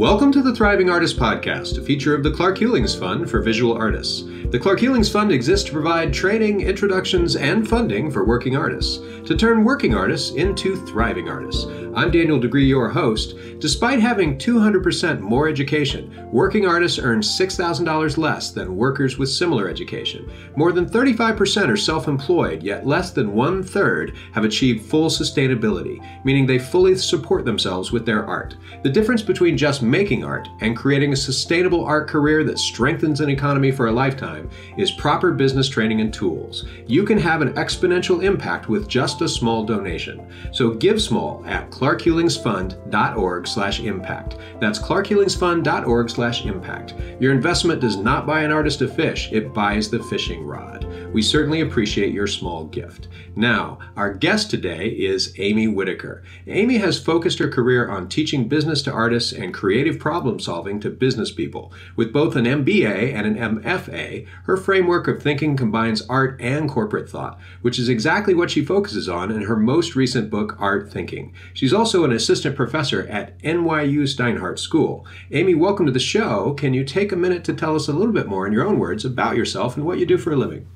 Welcome to the Thriving Artist Podcast, a feature of the Clark Hulings Fund for Visual Artists. The Clark Hulings Fund exists to provide training, introductions, and funding for working artists to turn working artists into thriving artists. I'm Daniel Degree, your host. Despite having 200% more education, working artists earn $6,000 less than workers with similar education. More than 35% are self employed, yet less than one third have achieved full sustainability, meaning they fully support themselves with their art. The difference between just making art and creating a sustainable art career that strengthens an economy for a lifetime is proper business training and tools. You can have an exponential impact with just a small donation. So give small at clarkhulingsfund.org slash impact. That's clarkhulingsfund.org slash impact. Your investment does not buy an artist a fish, it buys the fishing rod. We certainly appreciate your small gift. Now, our guest today is Amy Whitaker. Amy has focused her career on teaching business to artists and creative problem solving to business people. With both an MBA and an MFA, her framework of thinking combines art and corporate thought, which is exactly what she focuses on in her most recent book, Art Thinking. She's also an assistant professor at NYU Steinhardt School. Amy, welcome to the show. Can you take a minute to tell us a little bit more in your own words about yourself and what you do for a living?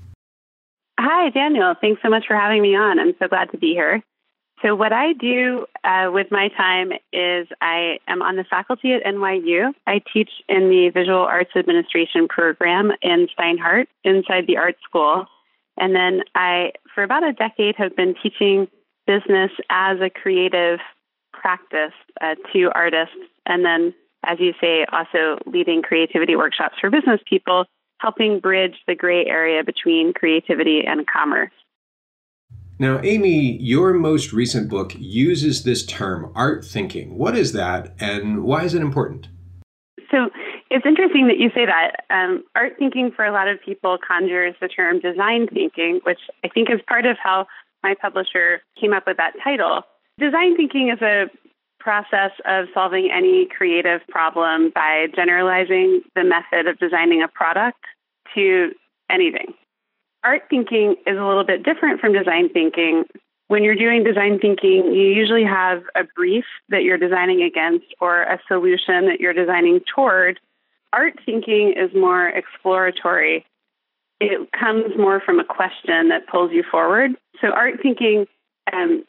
Hi, Daniel. Thanks so much for having me on. I'm so glad to be here. So, what I do uh, with my time is I am on the faculty at NYU. I teach in the Visual Arts Administration program in Steinhardt inside the art school. And then I, for about a decade, have been teaching business as a creative practice uh, to artists. And then, as you say, also leading creativity workshops for business people helping bridge the gray area between creativity and commerce. Now, Amy, your most recent book uses this term, art thinking. What is that, and why is it important? So, it's interesting that you say that. Um, art thinking for a lot of people conjures the term design thinking, which I think is part of how my publisher came up with that title. Design thinking is a process of solving any creative problem by generalizing the method of designing a product to anything. Art thinking is a little bit different from design thinking. When you're doing design thinking, you usually have a brief that you're designing against or a solution that you're designing toward. Art thinking is more exploratory. It comes more from a question that pulls you forward. So, art thinking um,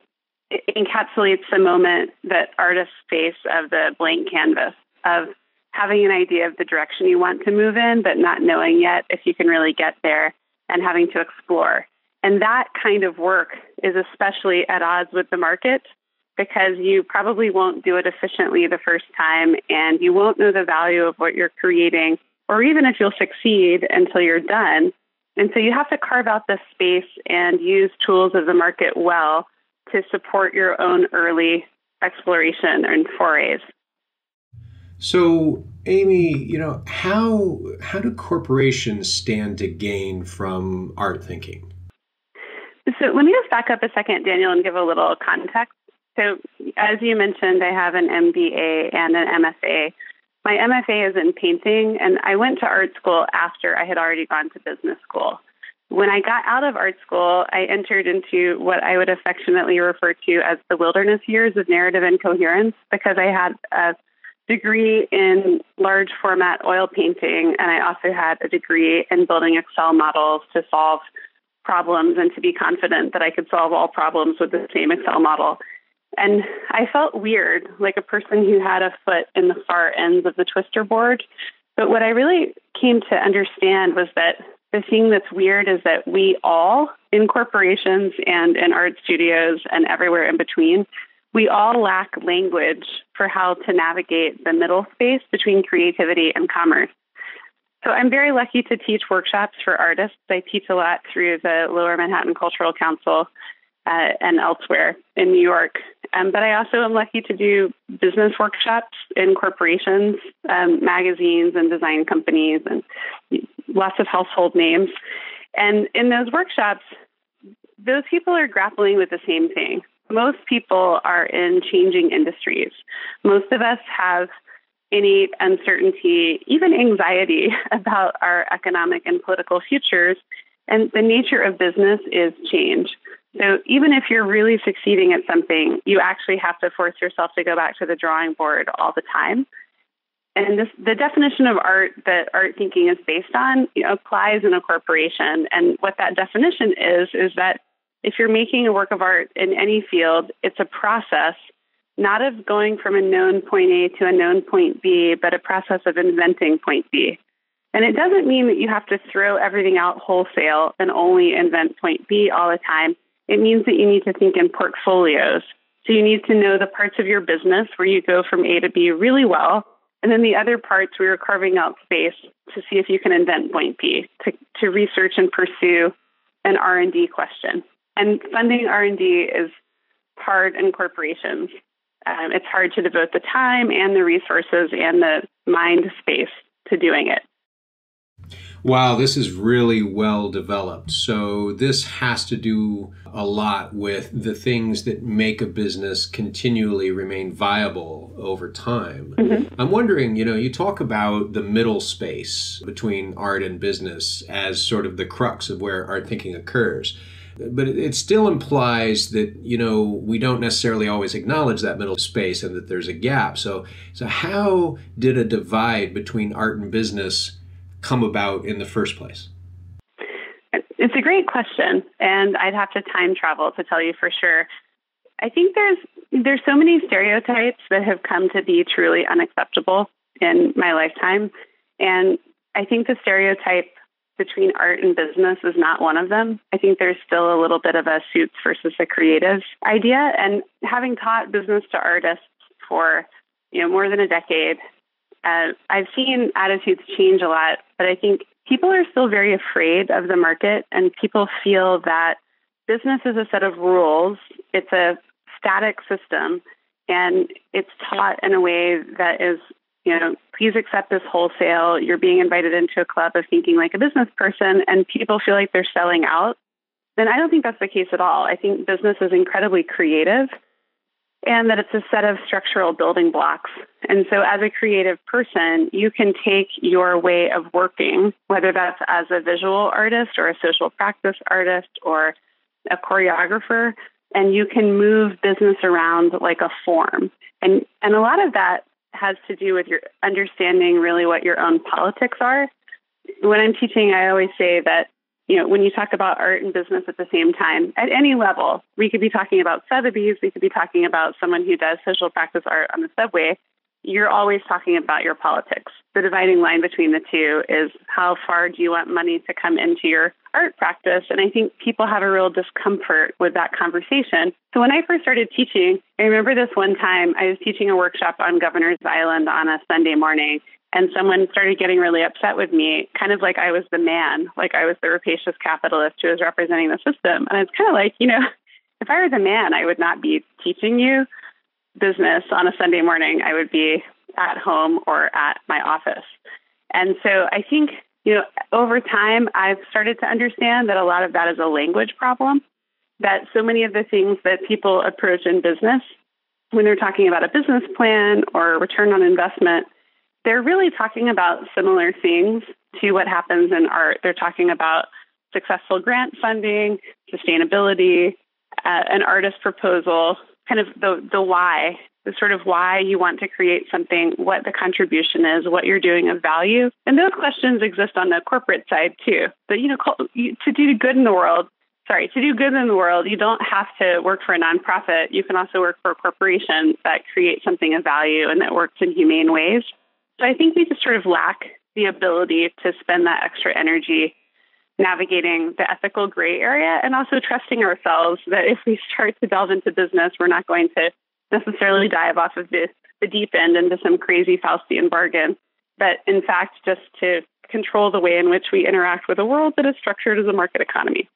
encapsulates the moment that artists face of the blank canvas of having an idea of the direction you want to move in, but not knowing yet if you can really get there and having to explore. And that kind of work is especially at odds with the market because you probably won't do it efficiently the first time and you won't know the value of what you're creating or even if you'll succeed until you're done. And so you have to carve out this space and use tools of the market well to support your own early exploration and forays. So, Amy, you know, how how do corporations stand to gain from art thinking? So, let me just back up a second, Daniel, and give a little context. So, as you mentioned, I have an MBA and an MFA. My MFA is in painting, and I went to art school after I had already gone to business school. When I got out of art school, I entered into what I would affectionately refer to as the wilderness years of narrative incoherence because I had a degree in large format oil painting, and I also had a degree in building Excel models to solve problems and to be confident that I could solve all problems with the same Excel model. And I felt weird, like a person who had a foot in the far ends of the twister board. But what I really came to understand was that the thing that's weird is that we all, in corporations and in art studios and everywhere in between, we all lack language for how to navigate the middle space between creativity and commerce. So I'm very lucky to teach workshops for artists. I teach a lot through the Lower Manhattan Cultural Council uh, and elsewhere in New York. Um, but I also am lucky to do business workshops in corporations, um, magazines, and design companies, and lots of household names. And in those workshops, those people are grappling with the same thing most people are in changing industries. Most of us have any uncertainty, even anxiety about our economic and political futures. And the nature of business is change. So even if you're really succeeding at something, you actually have to force yourself to go back to the drawing board all the time. And this, the definition of art that art thinking is based on you know, applies in a corporation. And what that definition is, is that if you're making a work of art in any field, it's a process, not of going from a known point A to a known point B, but a process of inventing point B. And it doesn't mean that you have to throw everything out wholesale and only invent point B all the time. It means that you need to think in portfolios. So you need to know the parts of your business where you go from A to B really well, and then the other parts where you're carving out space to see if you can invent point B, to, to research and pursue an R&D question. And funding R&D is hard in corporations. Um, it's hard to devote the time and the resources and the mind space to doing it. Wow, this is really well developed. So, this has to do a lot with the things that make a business continually remain viable over time. Mm-hmm. I'm wondering, you know, you talk about the middle space between art and business as sort of the crux of where art thinking occurs. But it still implies that, you know, we don't necessarily always acknowledge that middle space and that there's a gap. So, so how did a divide between art and business come about in the first place? It's a great question, and I'd have to time travel to tell you for sure. I think there's there's so many stereotypes that have come to be truly unacceptable in my lifetime, and I think the stereotype between art and business is not one of them. I think there's still a little bit of a suits versus a creative idea, and having taught business to artists for you know more than a decade, uh, I've seen attitudes change a lot, but I think people are still very afraid of the market, and people feel that business is a set of rules. It's a static system, and it's taught in a way that is, you know, please accept this wholesale. You're being invited into a club of thinking like a business person, and people feel like they're selling out. Then I don't think that's the case at all. I think business is incredibly creative and that it's a set of structural building blocks. And so, as a creative person, you can take your way of working, whether that's as a visual artist or a social practice artist or a choreographer, and you can move business around like a form. And, and a lot of that has to do with your understanding really what your own politics are. When I'm teaching, I always say that you know, when you talk about art and business at the same time, at any level, we could be talking about Sotheby's, we could be talking about someone who does social practice art on the subway. You're always talking about your politics. The dividing line between the two is how far do you want money to come into your art practice? And I think people have a real discomfort with that conversation. So when I first started teaching, I remember this one time I was teaching a workshop on Governor's Island on a Sunday morning and someone started getting really upset with me, kind of like I was the man, like I was the rapacious capitalist who was representing the system. And it's kind of like, you know, if I were the man, I would not be teaching you business on a Sunday morning. I would be at home or at my office. And so I think, you know, over time, I've started to understand that a lot of that is a language problem, that so many of the things that people approach in business when they're talking about a business plan or return on investment they're really talking about similar things to what happens in art. They're talking about successful grant funding, sustainability, uh, an artist proposal, kind of the the why, the sort of why you want to create something, what the contribution is, what you're doing of value, and those questions exist on the corporate side too. But you know, to do good in the world. Sorry, to do good in the world, you don't have to work for a nonprofit. You can also work for a corporation that creates something of value and that works in humane ways. So I think we just sort of lack the ability to spend that extra energy navigating the ethical gray area and also trusting ourselves that if we start to delve into business, we're not going to necessarily dive off of the, the deep end into some crazy Faustian bargain, but in fact, just to control the way in which we interact with a world that is structured as a market economy.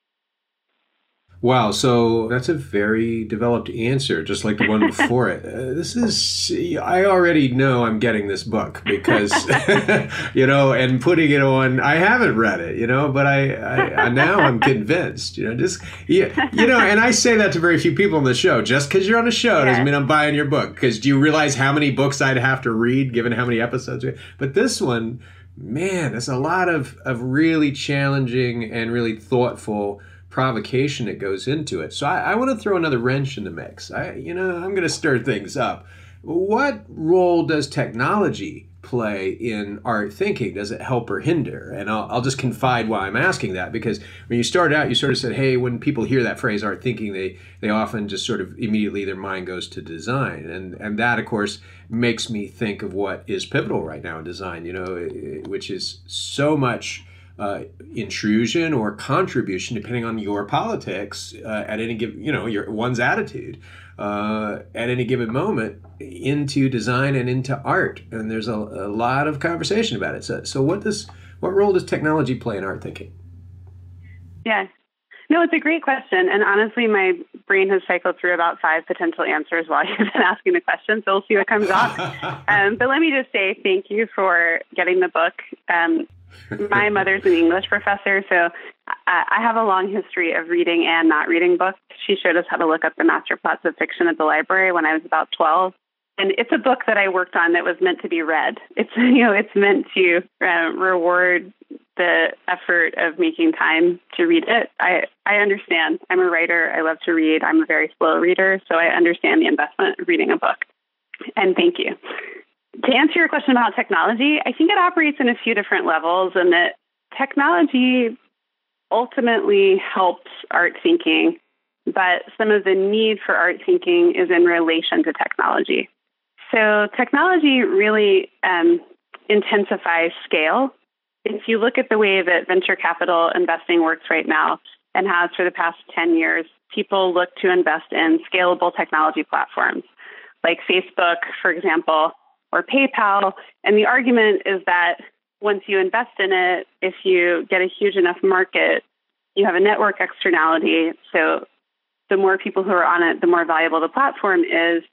Wow, so that's a very developed answer, just like the one before it. Uh, this is, I already know I'm getting this book because, you know, and putting it on, I haven't read it, you know, but I, I now I'm convinced, you know, just, yeah, you know, and I say that to very few people on the show. Just because you're on a show doesn't mean I'm buying your book. Because do you realize how many books I'd have to read given how many episodes? But this one, man, there's a lot of, of really challenging and really thoughtful provocation that goes into it. So I, I want to throw another wrench in the mix. I, you know, I'm going to stir things up. What role does technology play in art thinking? Does it help or hinder? And I'll, I'll just confide why I'm asking that because when you started out, you sort of said, hey, when people hear that phrase art thinking, they, they often just sort of immediately their mind goes to design. And, and that, of course, makes me think of what is pivotal right now in design, you know, which is so much. Uh, intrusion or contribution, depending on your politics uh, at any given, you know, your one's attitude uh, at any given moment into design and into art. And there's a, a lot of conversation about it. So, so what does what role does technology play in art thinking? Yeah. No, it's a great question. And honestly, my brain has cycled through about five potential answers while you've been asking the question. So we'll see what comes up. um, but let me just say thank you for getting the book. Um, my mother's an English professor, so I have a long history of reading and not reading books. She showed us how to look up the master plots of fiction at the library when I was about 12. And it's a book that I worked on that was meant to be read. It's you know it's meant to uh, reward the effort of making time to read it. I I understand. I'm a writer. I love to read. I'm a very slow reader, so I understand the investment of reading a book. And thank you. To answer your question about technology, I think it operates in a few different levels, and that technology ultimately helps art thinking, but some of the need for art thinking is in relation to technology. So, technology really um, intensifies scale. If you look at the way that venture capital investing works right now and has for the past 10 years, people look to invest in scalable technology platforms like Facebook, for example, or PayPal. And the argument is that once you invest in it, if you get a huge enough market, you have a network externality. So the more people who are on it, the more valuable the platform is.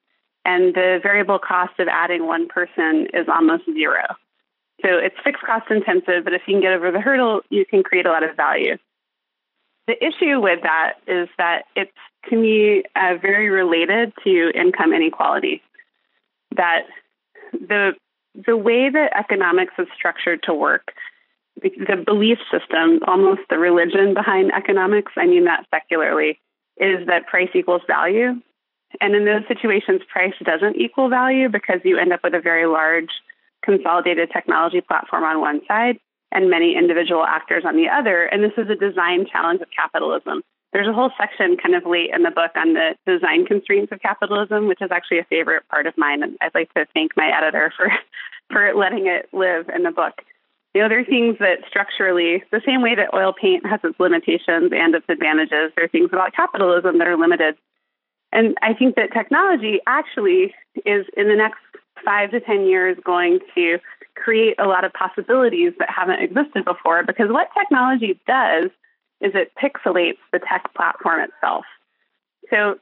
And the variable cost of adding one person is almost zero. So it's fixed cost intensive, but if you can get over the hurdle, you can create a lot of value. The issue with that is that it's, to me, uh, very related to income inequality. That the the way that economics is structured to work, the, the belief system, almost the religion behind economics, I mean that secularly, is that price equals value. And in those situations, price doesn't equal value because you end up with a very large consolidated technology platform on one side and many individual actors on the other. And this is a design challenge of capitalism. There's a whole section kind of late in the book on the design constraints of capitalism, which is actually a favorite part of mine. And I'd like to thank my editor for, for letting it live in the book. The other things that structurally, the same way that oil paint has its limitations and its advantages, there are things about capitalism that are limited. And I think that technology actually is in the next five to 10 years going to create a lot of possibilities that haven't existed before because what technology does is it pixelates the tech platform itself. So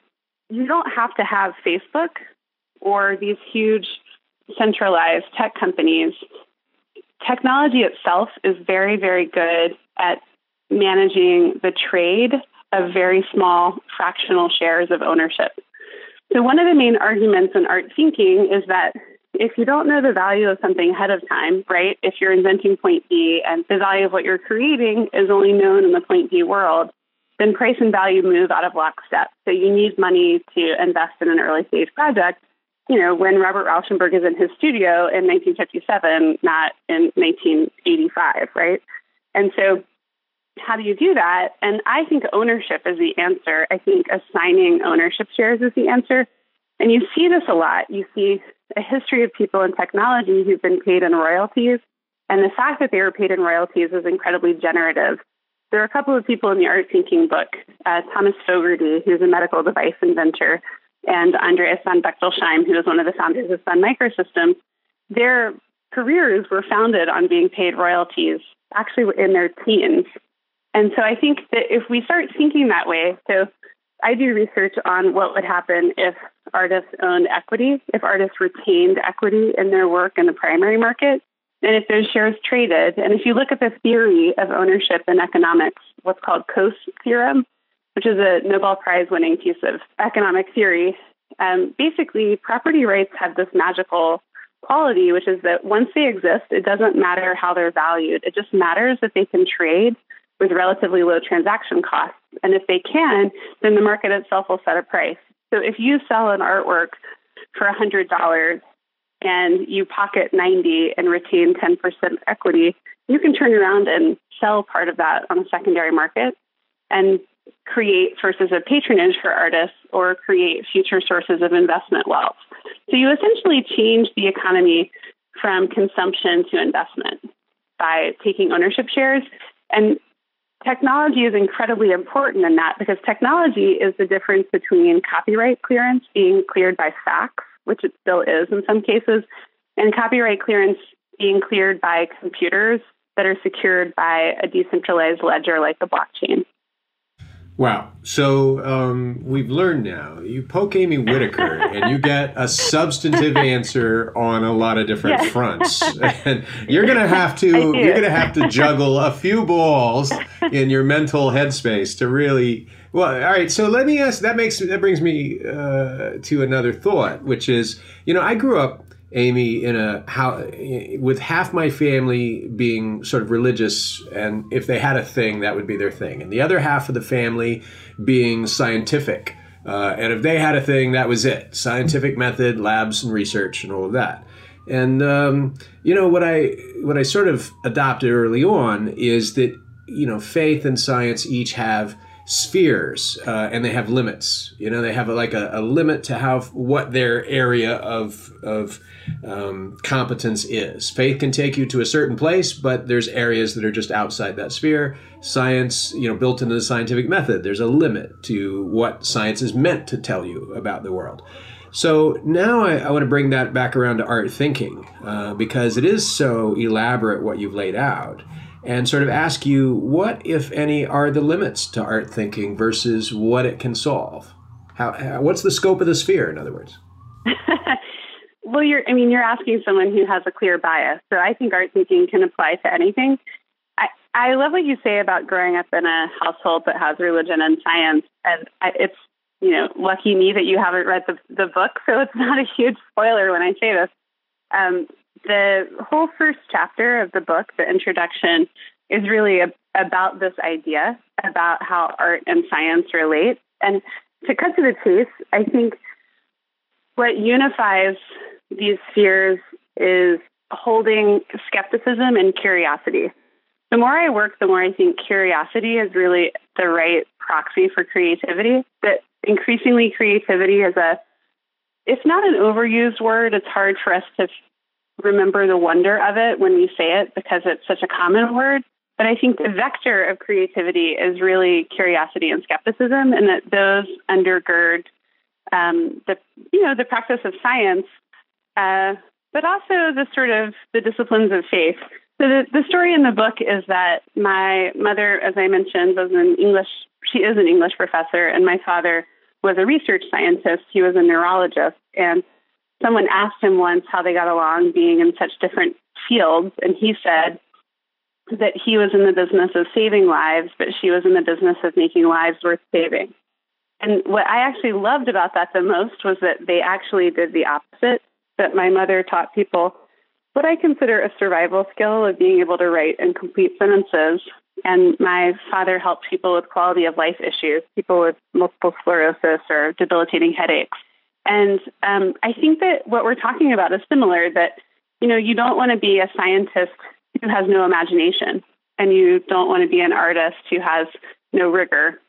you don't have to have Facebook or these huge centralized tech companies. Technology itself is very, very good at managing the trade of very small fractional shares of ownership. So, one of the main arguments in art thinking is that if you don't know the value of something ahead of time, right, if you're inventing point B and the value of what you're creating is only known in the point B world, then price and value move out of lockstep. So you need money to invest in an early stage project. You know, when Robert Rauschenberg is in his studio in 1957, not in 1985, right? And so, how do you do that? And I think ownership is the answer. I think assigning ownership shares is the answer. And you see this a lot. You see a history of people in technology who've been paid in royalties. And the fact that they were paid in royalties is incredibly generative. There are a couple of people in the art thinking book, uh, Thomas Fogarty, who's a medical device inventor, and Andreas von Bechtolsheim, who is one of the founders of Sun Microsystems. Their careers were founded on being paid royalties, actually in their teens. And so I think that if we start thinking that way, so I do research on what would happen if artists owned equity, if artists retained equity in their work in the primary market, and if those shares traded. And if you look at the theory of ownership in economics, what's called Coase theorem, which is a Nobel Prize winning piece of economic theory, um, basically property rights have this magical quality, which is that once they exist, it doesn't matter how they're valued. It just matters that they can trade with relatively low transaction costs. And if they can, then the market itself will set a price. So if you sell an artwork for $100 and you pocket 90 and retain 10% equity, you can turn around and sell part of that on a secondary market and create sources of patronage for artists or create future sources of investment wealth. So you essentially change the economy from consumption to investment by taking ownership shares. And technology is incredibly important in that because technology is the difference between copyright clearance being cleared by fax, which it still is in some cases, and copyright clearance being cleared by computers that are secured by a decentralized ledger like the blockchain. Wow. So um, we've learned now. You poke Amy Whitaker and you get a substantive answer on a lot of different yes. fronts. And you're gonna have to you're gonna have to juggle a few balls in your mental headspace to really well, all right. So let me ask. That makes that brings me uh, to another thought, which is, you know, I grew up Amy in a how with half my family being sort of religious and if they had a thing that would be their thing. And the other half of the family being scientific. Uh, and if they had a thing that was it. Scientific method labs and research and all of that. And um, you know what I what I sort of adopted early on is that you know faith and science each have spheres uh, and they have limits. You know they have a, like a, a, limit to how what their area of of um, competence is. Faith can take you to a certain place but there's areas that are just outside that sphere. Science you know built into the scientific method there's a limit to what science is meant to tell you about the world. So now I, I want to bring that back around to art thinking uh, because it is so elaborate what you've laid out and sort of ask you what, if any, are the limits to art thinking versus what it can solve? How, how what's the scope of the sphere, in other words? well, you're, I mean, you're asking someone who has a clear bias. So I think art thinking can apply to anything. I, I love what you say about growing up in a household that has religion and science. And I, it's, you know, lucky me that you haven't read the, the book. So it's not a huge spoiler when I say this. Um, the whole first chapter of the book, the introduction, is really a, about this idea about how art and science relate. And to cut to the chase, I think what unifies these spheres is holding skepticism and curiosity. The more I work, the more I think curiosity is really the right proxy for creativity. That increasingly creativity is a, if not an overused word. It's hard for us to remember the wonder of it when you say it because it's such a common word. But I think the vector of creativity is really curiosity and skepticism, and that those undergird um, the you know the practice of science, uh, but also the sort of the disciplines of faith. So the, the story in the book is that my mother, as I mentioned, was an English. She is an English professor, and my father was a research scientist. He was a neurologist, and someone asked him once how they got along being in such different fields, and he said that he was in the business of saving lives, but she was in the business of making lives worth saving. And what I actually loved about that the most was that they actually did the opposite, that my mother taught people what I consider a survival skill of being able to write and complete sentences. And my father helped people with quality of life issues, people with multiple sclerosis or debilitating headaches. And um, I think that what we're talking about is similar that, you know, you don't want to be a scientist who has no imagination, and you don't want to be an artist who has no rigor.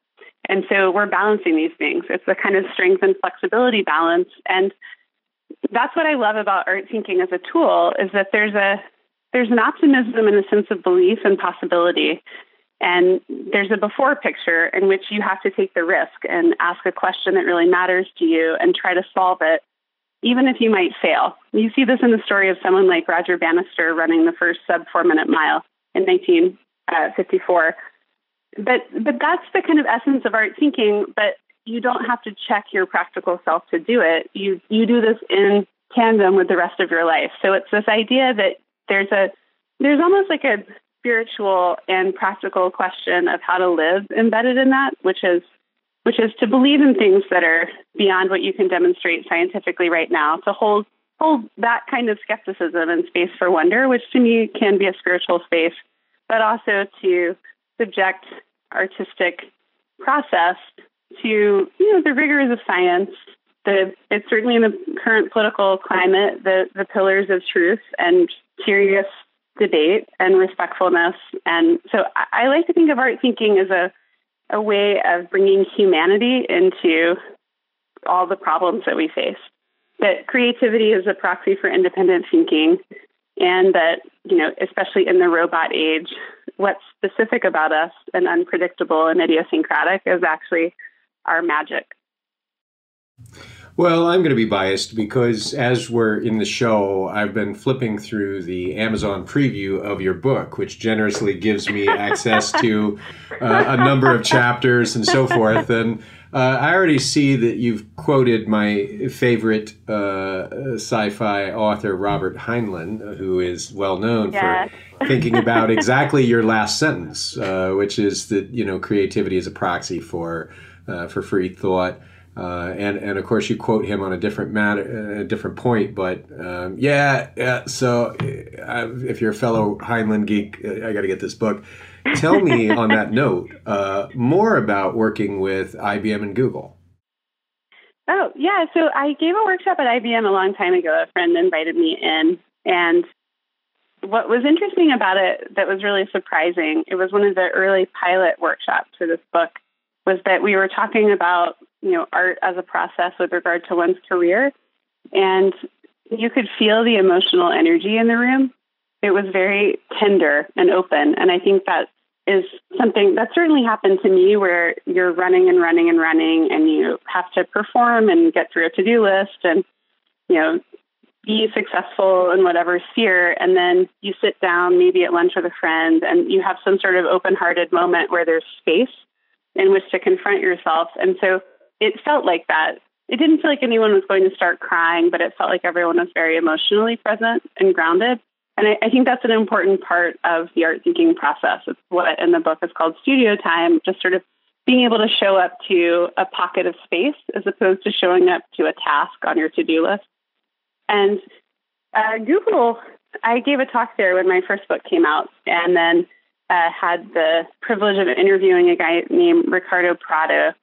And so we're balancing these things. It's the kind of strength and flexibility balance. And that's what I love about art thinking as a tool is that there's a there's an optimism and a sense of belief and possibility and there's a before picture in which you have to take the risk and ask a question that really matters to you and try to solve it, even if you might fail. You see this in the story of someone like Roger Bannister running the first sub four minute mile in 1954. But, but that's the kind of essence of art thinking, but you don't have to check your practical self to do it. You, you do this in tandem with the rest of your life. So it's this idea that there's a, there's almost like a spiritual and practical question of how to live embedded in that, which is which is to believe in things that are beyond what you can demonstrate scientifically right now, to hold hold that kind of skepticism and space for wonder, which to me can be a spiritual space, but also to subject artistic process to you know the rigors of science the it's certainly in the current political climate the the pillars of truth and serious debate and respectfulness. And so I, I like to think of art thinking as a a way of bringing humanity into all the problems that we face. That creativity is a proxy for independent thinking, and that, you know, especially in the robot age, what's specific about us and unpredictable and idiosyncratic is actually our magic. Well, I'm going to be biased because as we're in the show, I've been flipping through the Amazon preview of your book, which generously gives me access to uh, a number of chapters and so forth. And uh, I already see that you've quoted my favorite uh, sci-fi author, Robert Heinlein, who is well known yes. for thinking about exactly your last sentence, uh, which is that you know creativity is a proxy for uh, for free thought. Uh, and and of course you quote him on a different matter, a different point. But um, yeah, yeah. So uh, if you're a fellow Heinlein geek, uh, I got to get this book. Tell me on that note uh, more about working with IBM and Google. Oh yeah, so I gave a workshop at IBM a long time ago. A friend invited me in, and what was interesting about it that was really surprising. It was one of the early pilot workshops for this book. Was that we were talking about you know, art as a process with regard to one's career. And you could feel the emotional energy in the room. It was very tender and open. And I think that is something that certainly happened to me where you're running and running and running and you have to perform and get through a to do list and, you know, be successful in whatever sphere. And then you sit down maybe at lunch with a friend and you have some sort of open hearted moment where there's space in which to confront yourself. And so it felt like that. It didn't feel like anyone was going to start crying, but it felt like everyone was very emotionally present and grounded. And I, I think that's an important part of the art thinking process. It's what in the book is called studio time, just sort of being able to show up to a pocket of space as opposed to showing up to a task on your to do list. And uh, Google, I gave a talk there when my first book came out, and then uh, had the privilege of interviewing a guy named Ricardo Prado,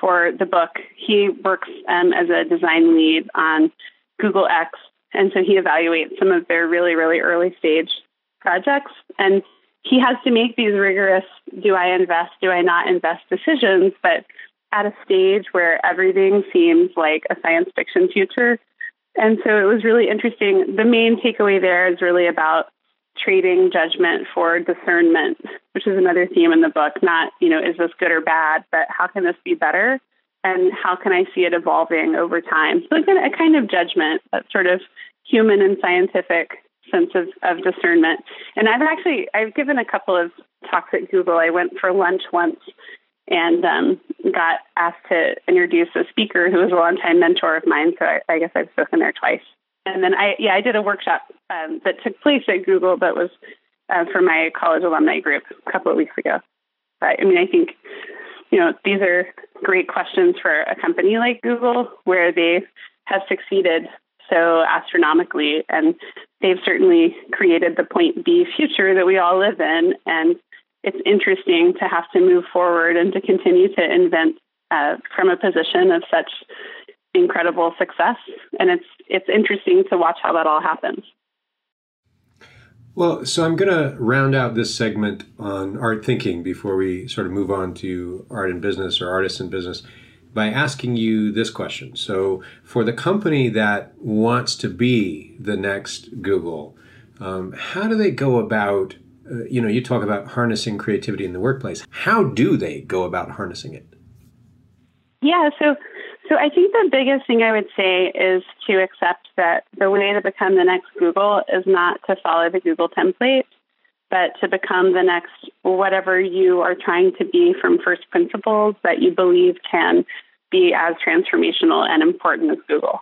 for the book. He works um, as a design lead on Google X, and so he evaluates some of their really, really early stage projects. And he has to make these rigorous do I invest, do I not invest decisions, but at a stage where everything seems like a science fiction future. And so it was really interesting. The main takeaway there is really about trading judgment for discernment, which is another theme in the book. Not, you know, is this good or bad, but how can this be better? And how can I see it evolving over time? So, again, a kind of judgment, that sort of human and scientific sense of, of discernment. And I've actually I've given a couple of talks at Google. I went for lunch once and um, got asked to introduce a speaker who was a longtime mentor of mine. So I, I guess I've spoken there twice. And then I, yeah, I did a workshop um, that took place at Google, that was uh, for my college alumni group a couple of weeks ago. But I mean, I think, you know, these are great questions for a company like Google where they have succeeded so astronomically and they've certainly created the point B future that we all live in. And it's interesting to have to move forward and to continue to invent uh, from a position of such incredible success, and it's it's interesting to watch how that all happens. Well, so I'm going to round out this segment on art thinking before we sort of move on to art and business or artists and business by asking you this question. So, for the company that wants to be the next Google, um, how do they go about? Uh, you know, you talk about harnessing creativity in the workplace. How do they go about harnessing it? Yeah, so so I think the biggest thing I would say is to accept that the way to become the next Google is not to follow the Google template, but to become the next whatever you are trying to be from first principles that you believe can be as transformational and important as Google.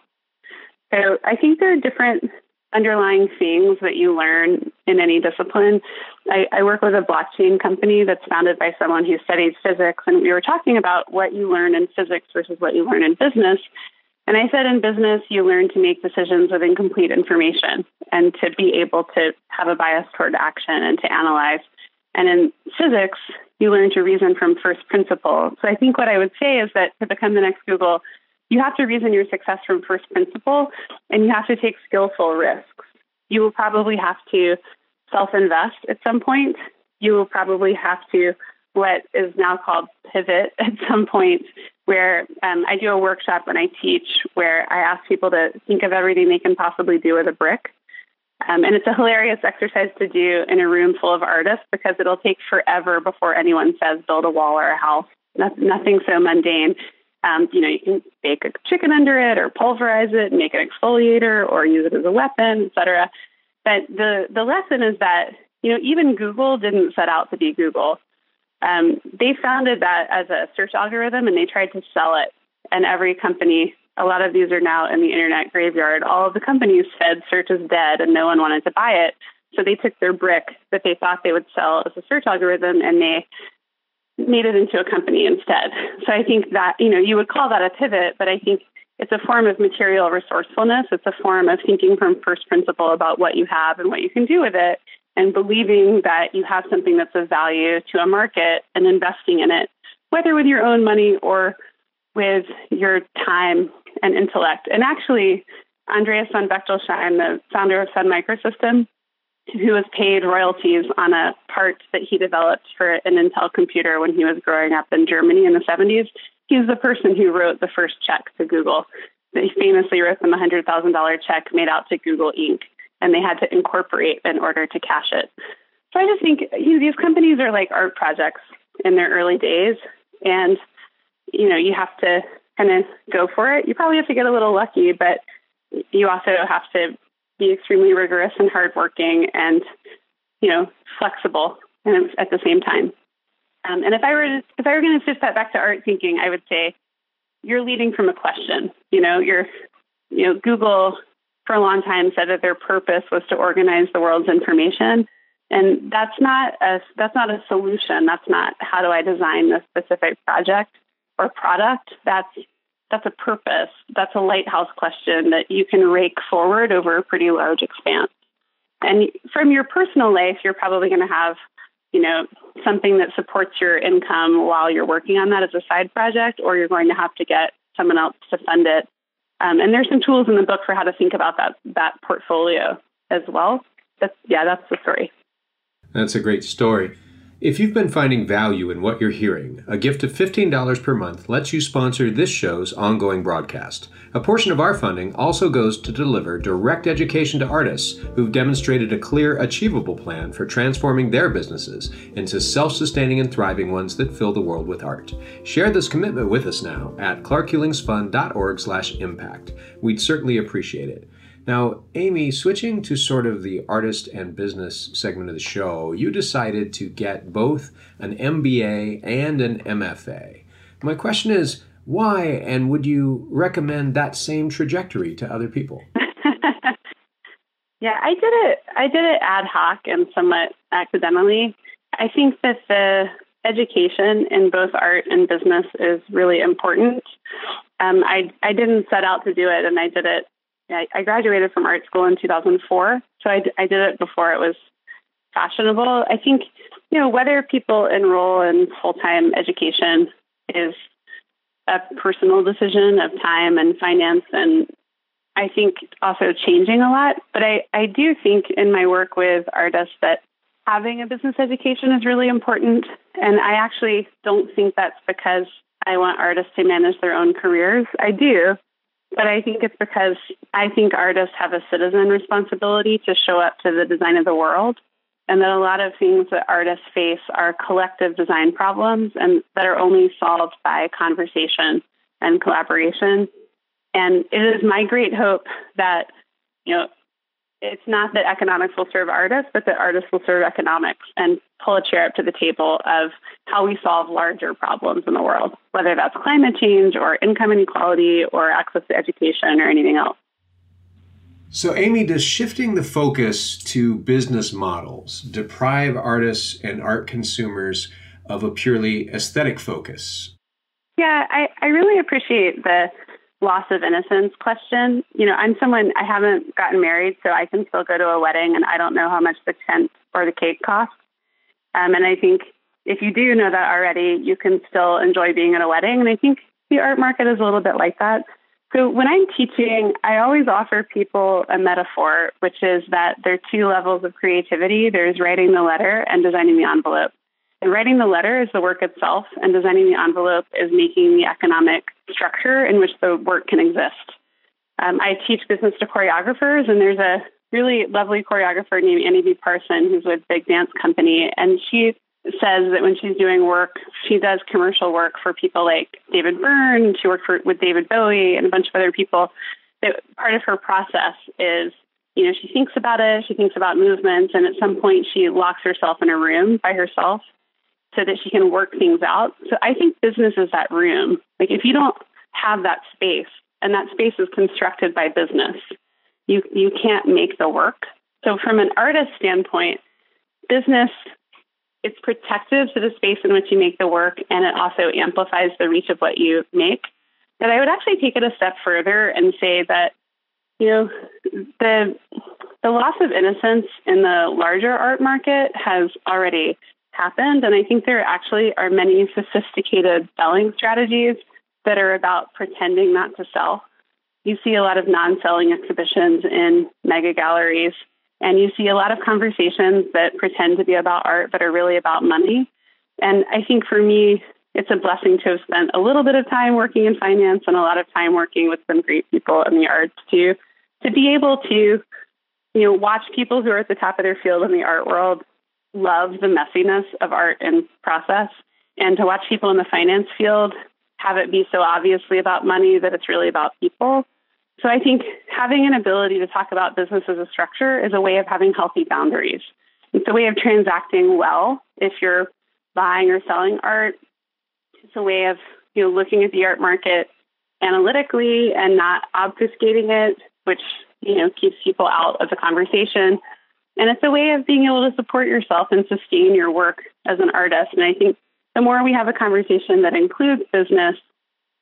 So I think there are different underlying things that you learn in any discipline. I, I, work with a blockchain company that's founded by someone who studied physics, and we were talking about what you learn in physics versus what you learn in business. And I said in business, you learn to make decisions with incomplete information and to be able to have a bias toward action and to analyze. And in physics, you learn to reason from first principle. So I think what I would say is that to become the next Google, you have to reason your success from first principle and you have to take skillful risks. You will probably have to self invest at some point. You will probably have to what is now called pivot at some point where um, I do a workshop when I teach where I ask people to think of everything they can possibly do with a brick. Um, and it's a hilarious exercise to do in a room full of artists because it'll take forever before anyone says build a wall or a house. nothing so mundane. Um, you know, you can bake a chicken under it or pulverize it and make an exfoliator or use it as a weapon, etc. But the the lesson is that you know even Google didn't set out to be Google. Um, they founded that as a search algorithm and they tried to sell it. And every company, a lot of these are now in the internet graveyard. All of the companies said search is dead and no one wanted to buy it. So they took their brick that they thought they would sell as a search algorithm and they made it into a company instead. So I think that, you know, you would call that a pivot, but I think it's a form of material resourcefulness. It's a form of thinking from first principle about what you have and what you can do with it and believing that you have something that's of value to a market and investing in it, whether with your own money or with your time and intellect. And actually, Andreas von Bechtolsheim, the founder of Sun Microsystem, who was paid royalties on a part that he developed for an Intel computer when he was growing up in Germany in the 70s, he's the person who wrote the first check to Google. He famously wrote them a $100,000 check made out to Google Inc and they had to incorporate in order to cash it. So I just think you know, these companies are like art projects in their early days, and you know you have to kind of go for it. You probably have to get a little lucky, but you also have to be extremely rigorous and hardworking, and you know flexible and at the same time. Um, and if I were if I were going to shift that back to art thinking, I would say you're leading from a question. You know, you're you know Google for a long time said that their purpose was to organize the world's information. And that's not a that's not a solution. That's not how do I design this specific project or product. That's that's a purpose. That's a lighthouse question that you can rake forward over a pretty large expanse. And from your personal life, you're probably going to have, you know, something that supports your income while you're working on that as a side project, or you're going to have to get someone else to fund it um, and there's some tools in the book for how to think about that that portfolio as well. That's yeah, that's the story. That's a great story. If you've been finding value in what you're hearing, a gift of $15 per month lets you sponsor this show's ongoing broadcast. A portion of our funding also goes to deliver direct education to artists who've demonstrated a clear, achievable plan for transforming their businesses into self sustaining and thriving ones that fill the world with art. Share this commitment with us now at clarkhulingsfund.org/slash impact. We'd certainly appreciate it. Now, Amy, switching to sort of the artist and business segment of the show, you decided to get both an MBA and an MFA. My question is, why, and would you recommend that same trajectory to other people? yeah, I did it. I did it ad hoc and somewhat accidentally. I think that the education in both art and business is really important. Um, I I didn't set out to do it, and I did it I, graduated from art school in 2004, so I, I did it before it was fashionable. I think, you know, whether people enroll in full time education is a personal decision of time and finance, and I think also changing a lot. But I, I do think in my work with artists that having a business education is really important. And I actually don't think that's because I want artists to manage their own careers. I do, but I think it's because I think artists have a citizen responsibility to show up to the design of the world. And that a lot of things that artists face are collective design problems and that are only solved by conversation and collaboration. And it is my great hope that, you know, it's not that economics will serve artists, but that artists will serve economics and pull a chair up to the table of how we solve larger problems in the world, whether that's climate change or income inequality or access to education or anything else. So, Amy, does shifting the focus to business models deprive artists and art consumers of a purely aesthetic focus? Yeah, I, I really appreciate the loss of innocence question. You know, I'm someone I haven't gotten married, so I can still go to a wedding and I don't know how much the tent or the cake costs. Um, and I think if you do know that already, you can still enjoy being at a wedding. And I think the art market is a little bit like that. So when I'm teaching, I always offer people a metaphor, which is that there are two levels of creativity. There's writing the letter and designing the envelope. And writing the letter is the work itself, and designing the envelope is making the economic structure in which the work can exist. Um, I teach business to choreographers, and there's a really lovely choreographer named Annie B. Parson who's with Big Dance Company, and she says that when she's doing work, she does commercial work for people like David Byrne. She worked for, with David Bowie and a bunch of other people. That part of her process is, you know, she thinks about it, she thinks about movements, and at some point she locks herself in a room by herself so that she can work things out. So I think business is that room. Like if you don't have that space, and that space is constructed by business, you you can't make the work. So from an artist standpoint, business it's protective to the space in which you make the work and it also amplifies the reach of what you make. But I would actually take it a step further and say that, you know, the the loss of innocence in the larger art market has already happened. And I think there actually are many sophisticated selling strategies that are about pretending not to sell. You see a lot of non selling exhibitions in mega galleries and you see a lot of conversations that pretend to be about art but are really about money. And I think for me, it's a blessing to have spent a little bit of time working in finance and a lot of time working with some great people in the arts to to be able to, you know, watch people who are at the top of their field in the art world love the messiness of art and process, and to watch people in the finance field have it be so obviously about money that it's really about people. So I think having an ability to talk about business as a structure is a way of having healthy boundaries. It's a way of transacting well if you're buying or selling art. It's a way of you know looking at the art market analytically and not obfuscating it, which you know keeps people out of the conversation. And it's a way of being able to support yourself and sustain your work as an artist. And I think the more we have a conversation that includes business,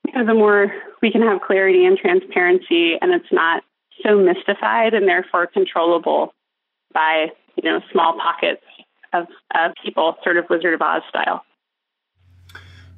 the more we can have clarity and transparency, and it's not so mystified and therefore controllable by you know small pockets of, of people, sort of Wizard of Oz style.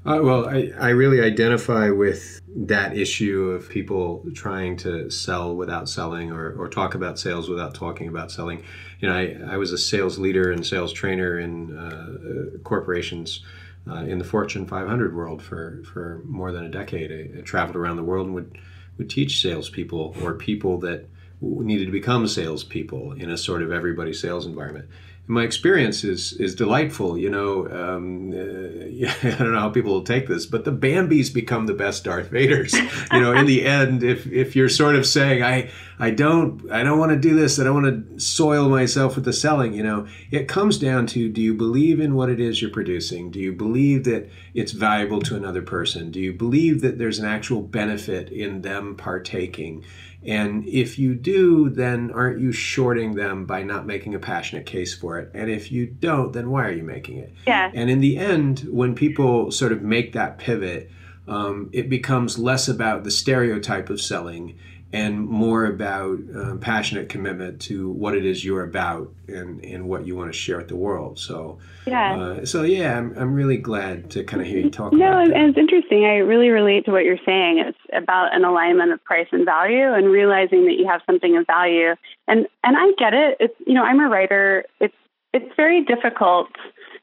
Uh, well, I, I really identify with that issue of people trying to sell without selling or, or talk about sales without talking about selling. You know, I, I was a sales leader and sales trainer in uh, corporations uh, in the Fortune 500 world for, for more than a decade. I, I, traveled around the world and would, would teach salespeople or people that needed to become salespeople in a sort of everybody sales environment my experience is is delightful. You know, um, uh, I don't know how people will take this, but the Bambis become the best Darth Vaders. you know, in the end, if if you're sort of saying, I I don't I don't want to do this, I don't want to soil myself with the selling. You know, it comes down to do you believe in what it is you're producing? Do you believe that it's valuable to another person? Do you believe that there's an actual benefit in them partaking? And if you do, then aren't you shorting them by not making a passionate case for it? And if you don't, then why are you making it? Yeah. And in the end, when people sort of make that pivot, um, it becomes less about the stereotype of selling and more about um, passionate commitment to what it is you're about and, and what you want to share with the world. So, yeah. Uh, so yeah, I'm, I'm really glad to kind of hear you talk. No, and it's interesting. I really relate to what you're saying. It's about an alignment of price and value, and realizing that you have something of value. And and I get it. It's you know I'm a writer. It's it's very difficult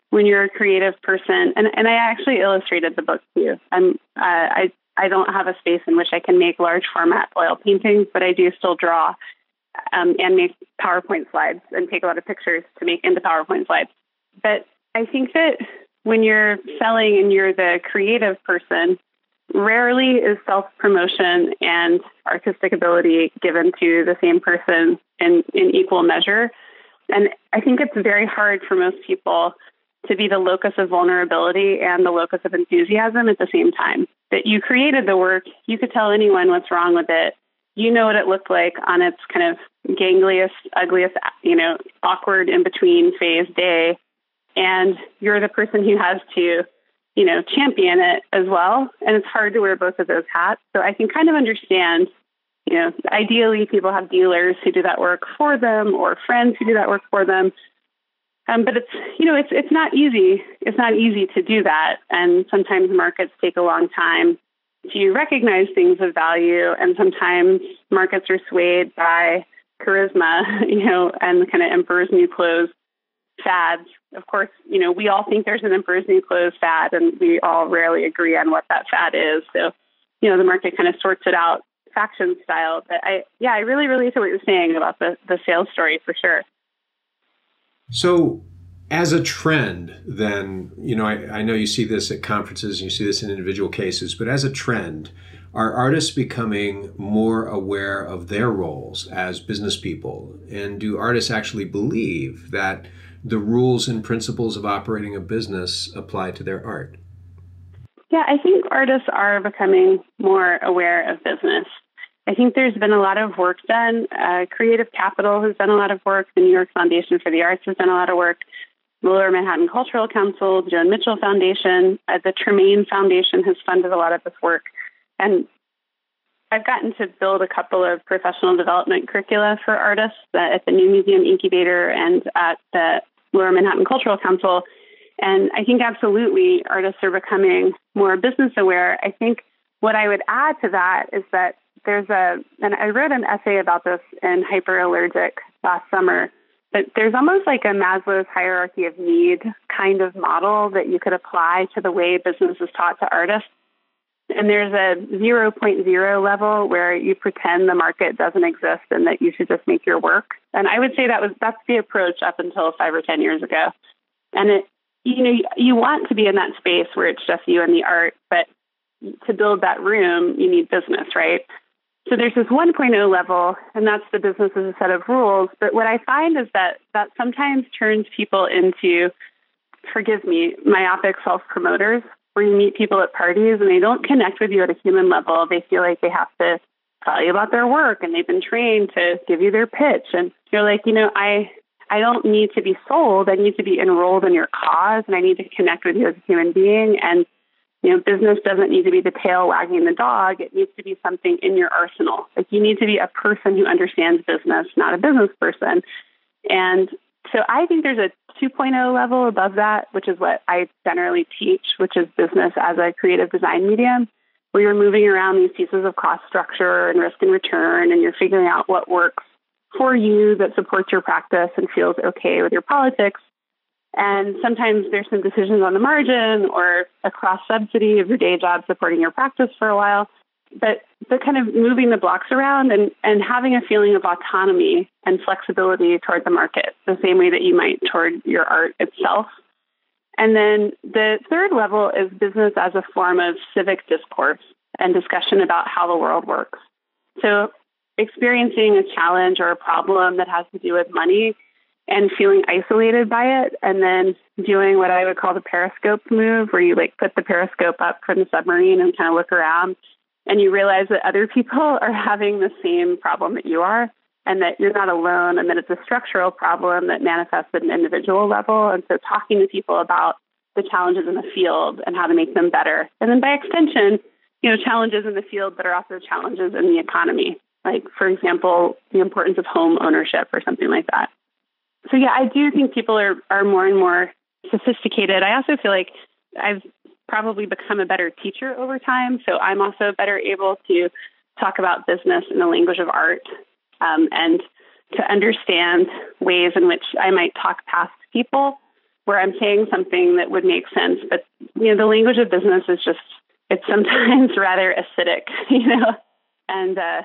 when you're a creative person. And and I actually illustrated the book too. I'm uh, I I don't have a space in which I can make large format oil paintings, but I do still draw um, and make PowerPoint slides and take a lot of pictures to make into PowerPoint slides. But I think that when you're selling and you're the creative person, rarely is self promotion and artistic ability given to the same person in, in equal measure. And I think it's very hard for most people to be the locus of vulnerability and the locus of enthusiasm at the same time. That you created the work, you could tell anyone what's wrong with it. You know what it looked like on its kind of gangliest, ugliest, you know, awkward in between phase day. And you're the person who has to, you know, champion it as well. And it's hard to wear both of those hats. So I can kind of understand, you know, ideally people have dealers who do that work for them or friends who do that work for them um, but it's you know it's it's not easy. It's not easy to do that, and sometimes markets take a long time to recognize things of value? And sometimes markets are swayed by charisma, you know, and kind of emperor's new clothes fads. Of course, you know, we all think there's an emperor's new clothes fad, and we all rarely agree on what that fad is. So, you know, the market kind of sorts it out faction style. But I, yeah, I really relate to what you're saying about the the sales story for sure. So, as a trend, then, you know, I, I know you see this at conferences and you see this in individual cases, but as a trend, are artists becoming more aware of their roles as business people? And do artists actually believe that the rules and principles of operating a business apply to their art? Yeah, I think artists are becoming more aware of business. I think there's been a lot of work done. Uh, Creative Capital has done a lot of work. The New York Foundation for the Arts has done a lot of work. The Lower Manhattan Cultural Council, Joan Mitchell Foundation, uh, the Tremaine Foundation has funded a lot of this work. And I've gotten to build a couple of professional development curricula for artists at the New Museum Incubator and at the Lower Manhattan Cultural Council. And I think absolutely artists are becoming more business aware. I think what I would add to that is that there's a, and I wrote an essay about this in Hyperallergic last summer but there's almost like a Maslow's hierarchy of need kind of model that you could apply to the way business is taught to artists. And there's a 0.0 level where you pretend the market doesn't exist and that you should just make your work. And I would say that was that's the approach up until five or ten years ago. And it, you know, you want to be in that space where it's just you and the art, but to build that room, you need business, right? So there's this 1.0 level, and that's the business as a set of rules. But what I find is that that sometimes turns people into, forgive me, myopic self promoters, where you meet people at parties and they don't connect with you at a human level. They feel like they have to tell you about their work and they've been trained to give you their pitch. And you're like, you know, I I don't need to be sold. I need to be enrolled in your cause and I need to connect with you as a human being. And you know, business doesn't need to be the tail wagging the dog. It needs to be something in your arsenal. Like you need to be a person who understands business, not a business person. And so I think there's a 2.0 level above that, which is what I generally teach, which is business as a creative design medium, where you're moving around these pieces of cost structure and risk and return, and you're figuring out what works for you that supports your practice and feels okay with your politics and sometimes there's some decisions on the margin or a cross subsidy of your day job supporting your practice for a while. But the kind of moving the blocks around and, and having a feeling of autonomy and flexibility toward the market, the same way that you might toward your art itself. And then the third level is business as a form of civic discourse and discussion about how the world works. So experiencing a challenge or a problem that has to do with money and feeling isolated by it and then doing what I would call the periscope move where you like put the periscope up from the submarine and kind of look around and you realize that other people are having the same problem that you are and that you're not alone and that it's a structural problem that manifests at an individual level. And so talking to people about the challenges in the field and how to make them better and then by extension you know challenges in the field that are also challenges in the economy. Like for example the importance of home ownership or something like that so yeah, I do think people are are more and more sophisticated. I also feel like I've probably become a better teacher over time, so I'm also better able to talk about business in the language of art um, and to understand ways in which I might talk past people where I'm saying something that would make sense, but you know the language of business is just it's sometimes rather acidic, you know, and uh,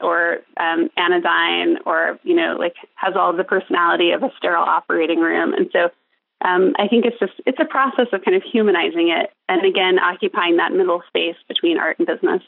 or um, anodyne or you know like has all the personality of a sterile operating room and so um, i think it's just it's a process of kind of humanizing it and again occupying that middle space between art and business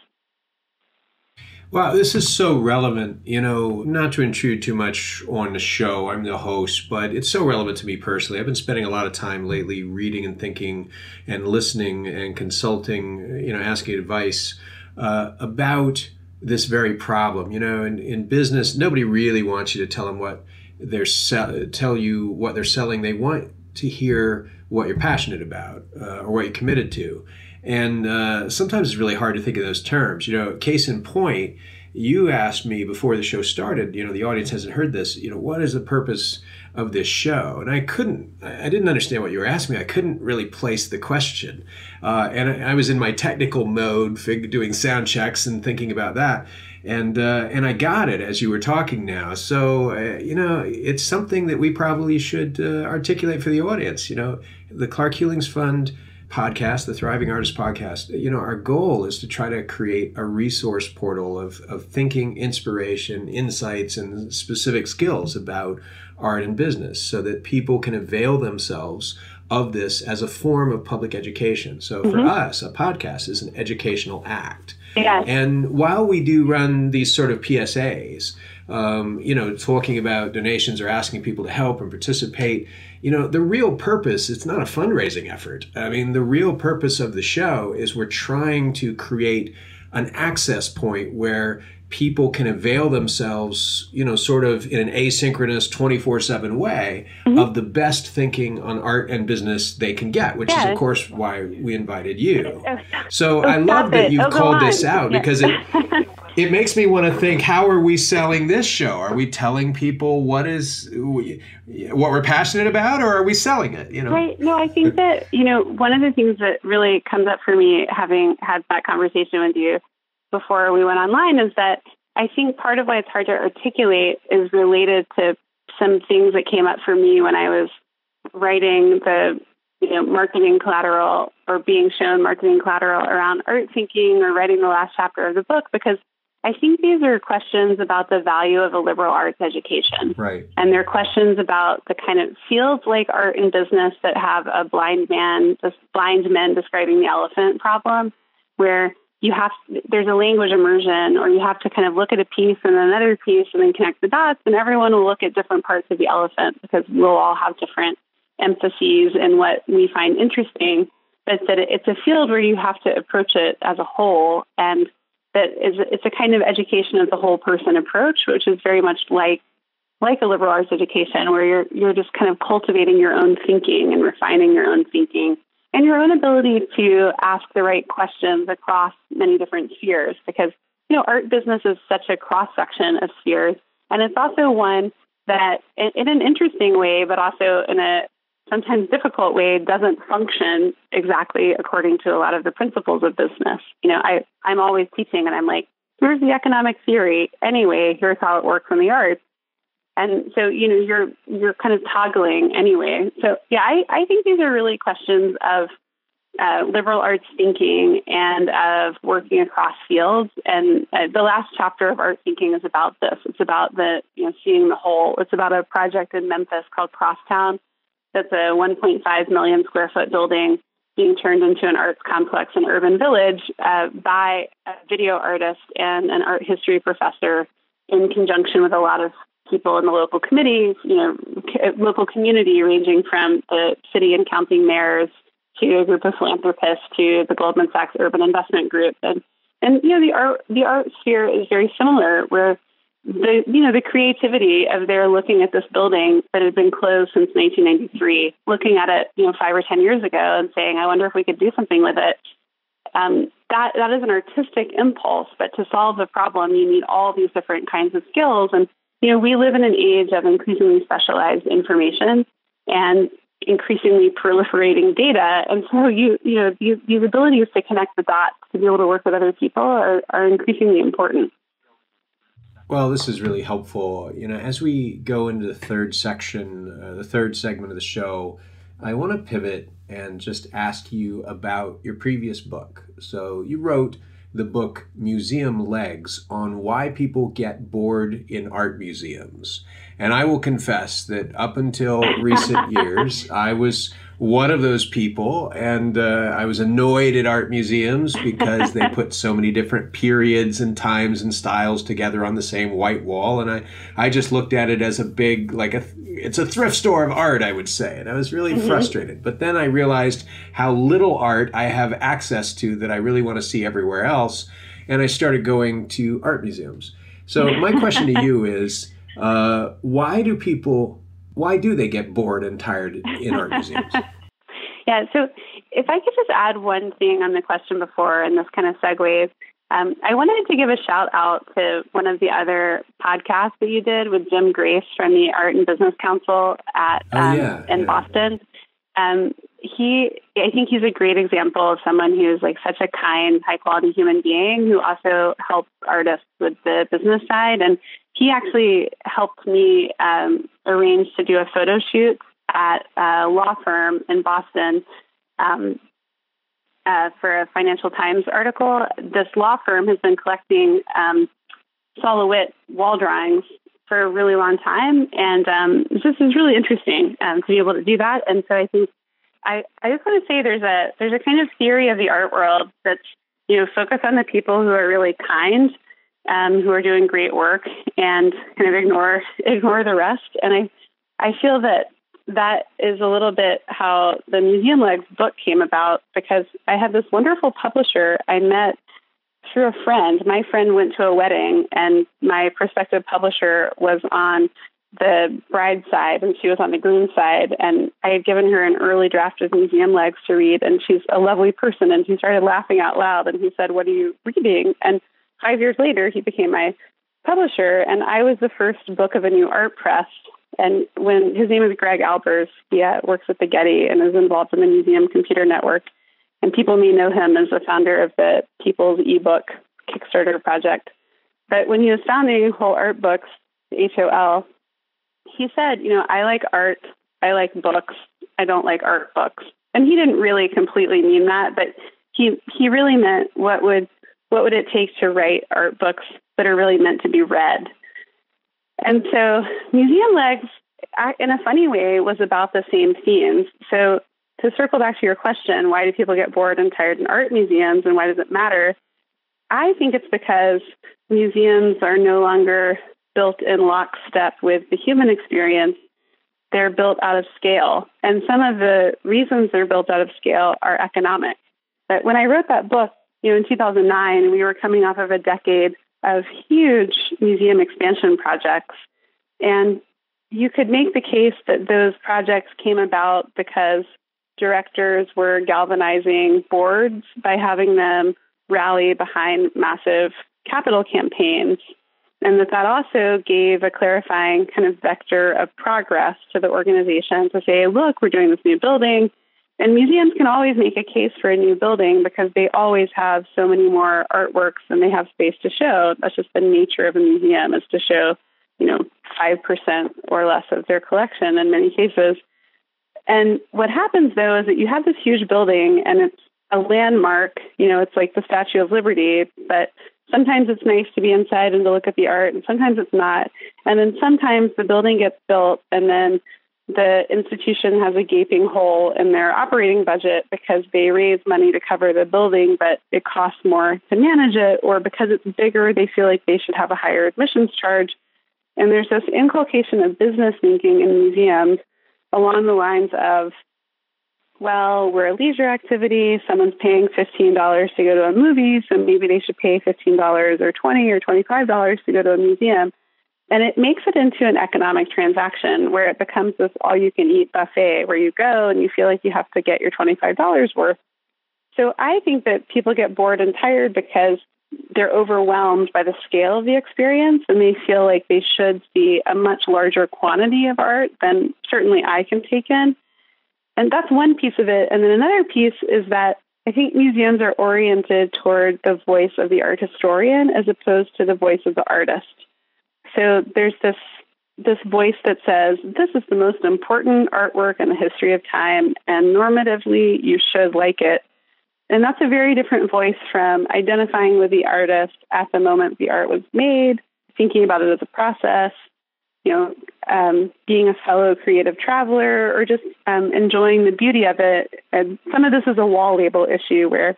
Wow, this is so relevant. You know, not to intrude too much on the show, I'm the host, but it's so relevant to me personally. I've been spending a lot of time lately reading and thinking and listening and consulting, you know, asking advice uh, about this very problem. You know, in, in business, nobody really wants you to tell them what they're sell, tell you what they're selling. They want to hear what you're passionate about uh, or what you're committed to. And uh, sometimes it's really hard to think of those terms. You know, case in point, you asked me before the show started, you know, the audience hasn't heard this, you know, what is the purpose of this show? And I couldn't, I didn't understand what you were asking me. I couldn't really place the question. Uh, and I, I, was in my technical mode, doing sound checks and thinking about that. And, uh, and I got it as you were talking now. So, uh, you know, it's something that we probably should uh, articulate for the audience. You know, the Clark Hulings Fund podcast, the Thriving Artist podcast, you know, our goal is to try to create a resource portal of, of thinking, inspiration, insights, and specific skills about art and business so that people can avail themselves of this as a form of public education. So for mm-hmm. us, a podcast is an educational act. Yes. And while we do run these sort of PSAs, um, you know, talking about donations or asking people to help and participate, you know, the real purpose, it's not a fundraising effort. I mean, the real purpose of the show is we're trying to create an access point where people can avail themselves, you know, sort of in an asynchronous 24 7 way mm-hmm. of the best thinking on art and business they can get, which yes. is, of course, why we invited you. Oh, so oh, I love that you've oh, called this out yes. because it. it makes me want to think how are we selling this show? Are we telling people what is what we're passionate about or are we selling it you know? Right. No i think that you know one of the things that really comes up for me having had that conversation with you before we went online is that i think part of why it's hard to articulate is related to some things that came up for me when i was writing the you know marketing collateral or being shown marketing collateral around art thinking or writing the last chapter of the book because I think these are questions about the value of a liberal arts education. Right. And they're questions about the kind of fields like art and business that have a blind man, this blind men describing the elephant problem, where you have there's a language immersion or you have to kind of look at a piece and another piece and then connect the dots and everyone will look at different parts of the elephant because we'll all have different emphases and what we find interesting but that it's a field where you have to approach it as a whole and that is it's a kind of education of the whole person approach, which is very much like like a liberal arts education, where you're you're just kind of cultivating your own thinking and refining your own thinking and your own ability to ask the right questions across many different spheres. Because you know, art business is such a cross section of spheres, and it's also one that, in, in an interesting way, but also in a sometimes difficult way doesn't function exactly according to a lot of the principles of business. You know, I, I'm always teaching and I'm like, here's the economic theory. Anyway, here's how it works in the arts. And so, you know, you're you're kind of toggling anyway. So yeah, I, I think these are really questions of uh, liberal arts thinking and of working across fields. And uh, the last chapter of art thinking is about this. It's about the you know seeing the whole. It's about a project in Memphis called Crosstown, that's a 1.5 million square foot building being turned into an arts complex and urban village uh, by a video artist and an art history professor in conjunction with a lot of people in the local committees, you know, local community ranging from the city and county mayors to a group of philanthropists to the Goldman Sachs Urban Investment Group. And, and you know, the art, the art sphere is very similar where the you know the creativity of their looking at this building that had been closed since 1993, looking at it you know five or ten years ago and saying, I wonder if we could do something with it. Um, that that is an artistic impulse, but to solve the problem, you need all these different kinds of skills. And you know, we live in an age of increasingly specialized information and increasingly proliferating data, and so you you know these, these abilities to connect the dots to be able to work with other people are, are increasingly important. Well, this is really helpful. You know, as we go into the third section, uh, the third segment of the show, I want to pivot and just ask you about your previous book. So, you wrote the book Museum Legs on why people get bored in art museums. And I will confess that up until recent years, I was one of those people, and uh, I was annoyed at art museums because they put so many different periods and times and styles together on the same white wall, and I, I just looked at it as a big like a it's a thrift store of art, I would say, and I was really mm-hmm. frustrated. But then I realized how little art I have access to that I really want to see everywhere else, and I started going to art museums. So my question to you is, uh, why do people why do they get bored and tired in art museums? yeah, so if I could just add one thing on the question before, and this kind of segues, Um, I wanted to give a shout out to one of the other podcasts that you did with Jim Grace from the Art and Business Council at oh, um, yeah, in yeah. Boston. Um, he, I think he's a great example of someone who is like such a kind, high quality human being who also helps artists with the business side. And he actually helped me um, arrange to do a photo shoot at a law firm in Boston um, uh, for a Financial Times article. This law firm has been collecting um, Sol LeWitt wall drawings for a really long time, and um, this is really interesting um, to be able to do that. And so I think I, I just want to say there's a there's a kind of theory of the art world that's you know focus on the people who are really kind, um, who are doing great work, and kind of ignore ignore the rest. And I I feel that that is a little bit how the Museum Legs book came about because I had this wonderful publisher I met through a friend. My friend went to a wedding, and my prospective publisher was on the bride side and she was on the groom side. And I had given her an early draft of Museum Legs to read, and she's a lovely person. And she started laughing out loud, and he said, What are you reading? And five years later, he became my publisher, and I was the first book of a new art press and when his name is Greg Albers, he uh, works at the Getty and is involved in the Museum Computer Network. And people may know him as the founder of the People's eBook Kickstarter project. But when he was founding Hol Art Books, HOL, he said, you know, I like art, I like books, I don't like art books. And he didn't really completely mean that, but he he really meant what would what would it take to write art books that are really meant to be read and so Museum Legs, in a funny way, was about the same themes. So to circle back to your question, why do people get bored and tired in art museums and why does it matter? I think it's because museums are no longer built in lockstep with the human experience. They're built out of scale. And some of the reasons they're built out of scale are economic. But when I wrote that book, you know, in 2009, we were coming off of a decade of huge museum expansion projects. And you could make the case that those projects came about because directors were galvanizing boards by having them rally behind massive capital campaigns. And that that also gave a clarifying kind of vector of progress to the organization to say, look, we're doing this new building. And museums can always make a case for a new building because they always have so many more artworks than they have space to show. That's just the nature of a museum is to show, you know, 5% or less of their collection in many cases. And what happens though is that you have this huge building and it's a landmark, you know, it's like the Statue of Liberty, but sometimes it's nice to be inside and to look at the art and sometimes it's not. And then sometimes the building gets built and then the institution has a gaping hole in their operating budget because they raise money to cover the building, but it costs more to manage it, or because it's bigger, they feel like they should have a higher admissions charge. And there's this inculcation of business thinking in museums along the lines of, well, we're a leisure activity. Someone's paying $15 to go to a movie, so maybe they should pay $15 or $20 or $25 to go to a museum. And it makes it into an economic transaction where it becomes this all you can eat buffet where you go and you feel like you have to get your $25 worth. So I think that people get bored and tired because they're overwhelmed by the scale of the experience and they feel like they should see a much larger quantity of art than certainly I can take in. And that's one piece of it. And then another piece is that I think museums are oriented toward the voice of the art historian as opposed to the voice of the artist. So there's this this voice that says this is the most important artwork in the history of time, and normatively you should like it. And that's a very different voice from identifying with the artist at the moment the art was made, thinking about it as a process, you know, um, being a fellow creative traveler, or just um, enjoying the beauty of it. And some of this is a wall label issue where,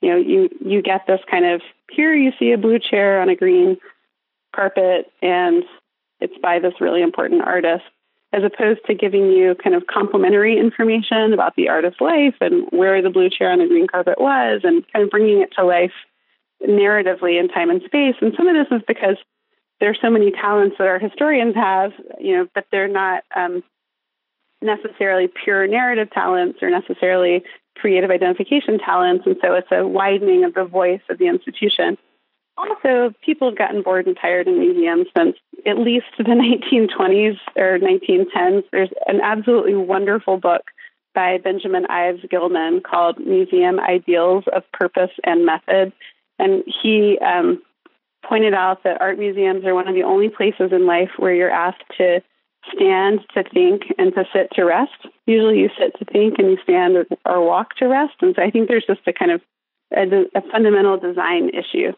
you know, you you get this kind of here you see a blue chair on a green carpet and it's by this really important artist, as opposed to giving you kind of complimentary information about the artist's life and where the blue chair on the green carpet was and kind of bringing it to life narratively in time and space. And some of this is because there's so many talents that our historians have, you know, but they're not um, necessarily pure narrative talents or necessarily creative identification talents. And so it's a widening of the voice of the institution. Also, people have gotten bored and tired in museums since at least the 1920s or 1910s. There's an absolutely wonderful book by Benjamin Ives Gilman called Museum Ideals of Purpose and Method. And he um, pointed out that art museums are one of the only places in life where you're asked to stand to think and to sit to rest. Usually you sit to think and you stand or, walk to rest. And so I think there's just a kind of a, a fundamental design issue.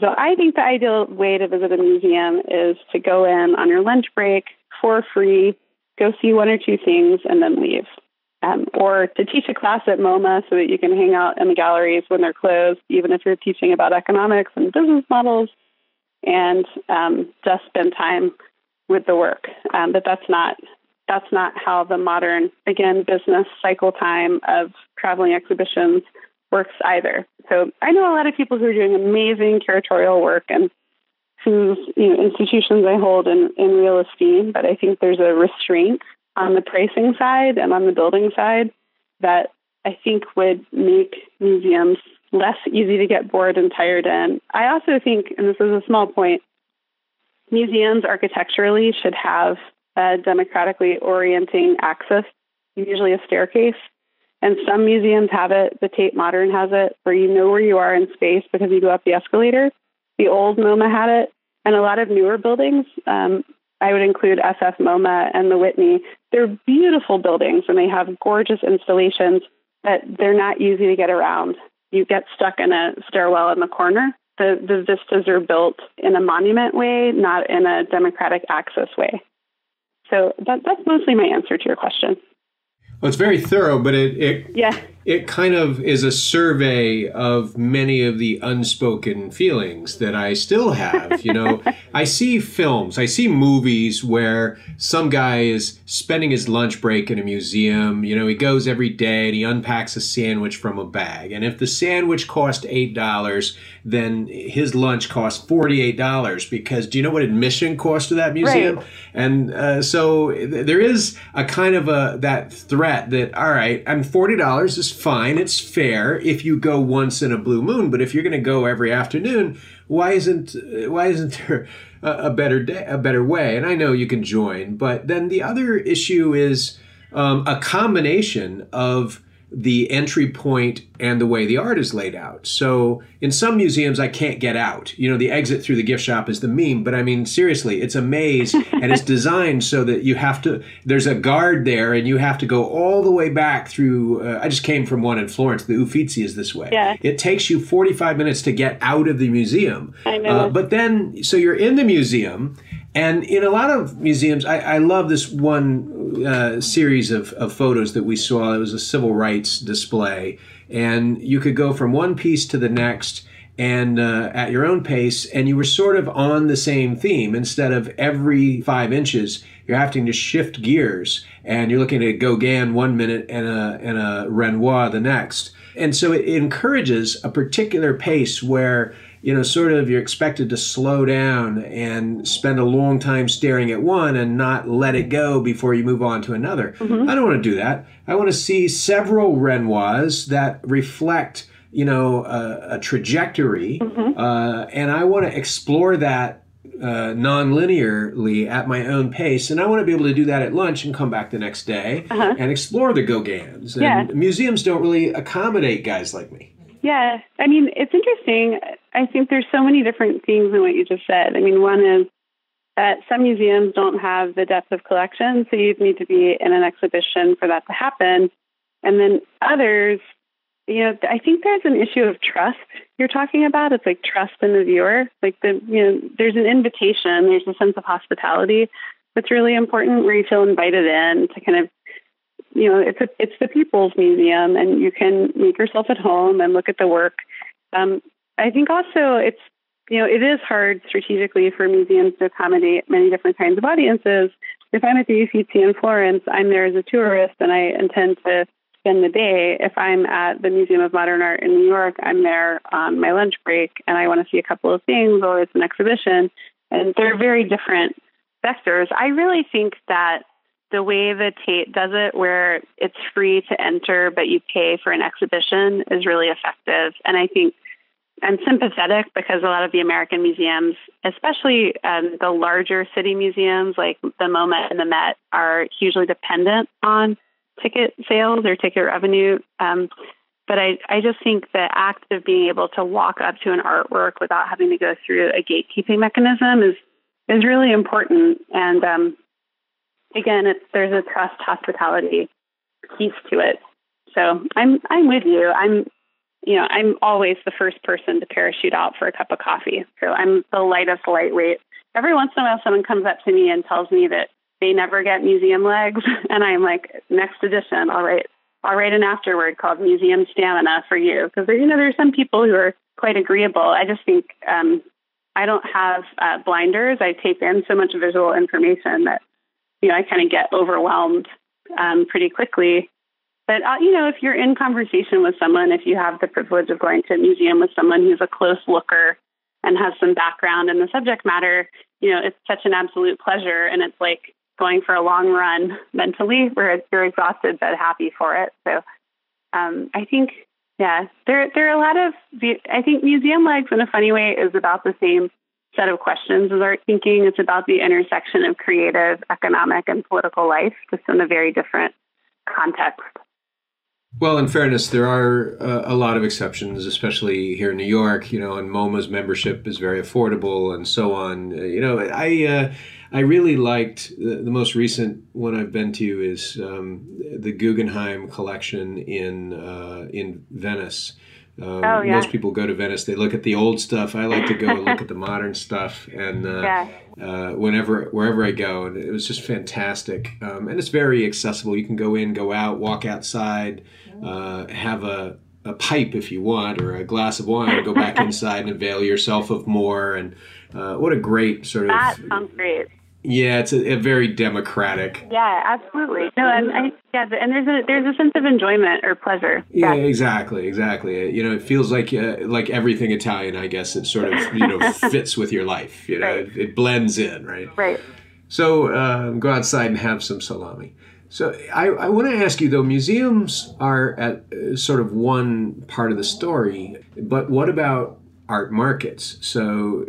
So I think the ideal way to visit a museum is to go in on your lunch break for free, go see one or two things, and then leave. Um, or to teach a class at MoMA so that you can hang out in the galleries when they're closed, even if you're teaching about economics and business models, and um, just spend time with the work. Um, but that's not that's not how the modern again business cycle time of traveling exhibitions works either. So I know a lot of people who are doing amazing curatorial work and whose you know, institutions I hold in, in real esteem, but I think there's a restraint on the pricing side and on the building side that I think would make museums less easy to get bored and tired in. I also think, and this is a small point, museums architecturally should have a democratically orienting access, usually a staircase. And some museums have it. The Tate Modern has it, where you know where you are in space because you go up the escalator. The old MoMA had it, and a lot of newer buildings. Um, I would include SF MoMA and the Whitney. They're beautiful buildings and they have gorgeous installations, but they're not easy to get around. You get stuck in a stairwell in the corner. The, the vistas are built in a monument way, not in a democratic access way. So that, that's mostly my answer to your question. Well, it's very thorough, but it, it yeah it kind of is a survey of many of the unspoken feelings that I still have. You know, I see films, I see movies where some guy is spending his lunch break in a museum. You know, he goes every day and he unpacks a sandwich from a bag. And if the sandwich cost $8, then his lunch cost $48 because do you know what admission cost to that museum? Right. And uh, so there is a kind of a that threat that, all right, I'm $40 is fine. It's fair if you go once in a blue moon, but if you're going to go every afternoon, why isn't why isn't there a, a, better day, a better way? And I know you can join, but then the other issue is um, a combination of the entry point and the way the art is laid out. So in some museums, I can't get out. You know, the exit through the gift shop is the meme, but I mean, seriously, it's a maze and it's designed so that you have to, there's a guard there and you have to go all the way back through. Uh, I just came from one in Florence. The Uffizi is this way. Yeah. It takes you 45 minutes to get out of the museum. I know. Uh, but then, so you're in the museum and in a lot of museums, I, I love this one uh, series of, of photos that we saw. It was a civil rights display. And you could go from one piece to the next and uh, at your own pace, and you were sort of on the same theme. Instead of every five inches, you're having to shift gears, and you're looking at Gauguin one minute and a, and a Renoir the next. And so it encourages a particular pace where you know, sort of you're expected to slow down and spend a long time staring at one and not let it go before you move on to another. Mm-hmm. I don't want to do that. I want to see several Renoirs that reflect, you know, a, a trajectory, mm-hmm. uh, and I want to explore that uh, non-linearly at my own pace, and I want to be able to do that at lunch and come back the next day uh-huh. and explore the Gauguins. And yeah. museums don't really accommodate guys like me. Yeah, I mean, it's interesting. I think there's so many different things in what you just said. I mean, one is that some museums don't have the depth of collection, so you'd need to be in an exhibition for that to happen. And then others, you know, I think there's an issue of trust you're talking about. It's like trust in the viewer. Like the, you know, there's an invitation, there's a sense of hospitality that's really important where you feel invited in to kind of you know, it's a, it's the People's Museum, and you can make yourself at home and look at the work. Um, I think also it's you know it is hard strategically for museums to accommodate many different kinds of audiences. If I'm at the Uffizi in Florence, I'm there as a tourist, and I intend to spend the day. If I'm at the Museum of Modern Art in New York, I'm there on my lunch break, and I want to see a couple of things, or it's an exhibition, and they're very different vectors. I really think that the way the Tate does it, where it's free to enter but you pay for an exhibition, is really effective. And I think I'm sympathetic because a lot of the American museums, especially um, the larger city museums like the MoMA and the Met, are hugely dependent on ticket sales or ticket revenue. Um, but I, I just think the act of being able to walk up to an artwork without having to go through a gatekeeping mechanism is is really important. And um, again, it's, there's a trust hospitality piece to it. So I'm I'm with you. I'm you know I'm always the first person to parachute out for a cup of coffee. So I'm the lightest lightweight. Every once in a while, someone comes up to me and tells me that they never get museum legs, and I'm like, next edition, I'll write I'll write an afterword called Museum Stamina for you because you know there's some people who are quite agreeable. I just think um, I don't have uh, blinders. I take in so much visual information that you know I kind of get overwhelmed um, pretty quickly. But uh, you know, if you're in conversation with someone, if you have the privilege of going to a museum with someone who's a close looker and has some background in the subject matter, you know, it's such an absolute pleasure, and it's like going for a long run mentally, where you're exhausted but happy for it. So um, I think yeah, there there are a lot of. I think museum legs, in a funny way, is about the same set of questions as art thinking. It's about the intersection of creative, economic, and political life, just in a very different context. Well, in fairness, there are uh, a lot of exceptions, especially here in New York. You know, and MoMA's membership is very affordable, and so on. Uh, you know, I. Uh, I really liked the, the, most recent one I've been to is um, the Guggenheim collection in uh, in Venice. Um, oh, yeah. Most people go to Venice. They look at the old stuff. I like to go look at the modern stuff, and uh, yeah. uh, whenever wherever I go, and it was just fantastic. Um, and it's very accessible. You can go in, go out, walk outside, uh, have a a pipe if you want, or a glass of wine, go back inside and avail yourself of more. And uh, what a great sort of that sounds great. Yeah, it's a, a, very democratic. Yeah, absolutely. No, and I, yeah, and there's a there's a sense of enjoyment or pleasure. Yeah, yeah. exactly, exactly. You know, it feels like uh, like everything Italian. I guess it sort of you know fits with your life. You know, right. it, it, blends in, right? Right. So um, go outside and have some salami. So I, I want to ask you though, museums are at uh, sort of one part of the story, but what about art markets? So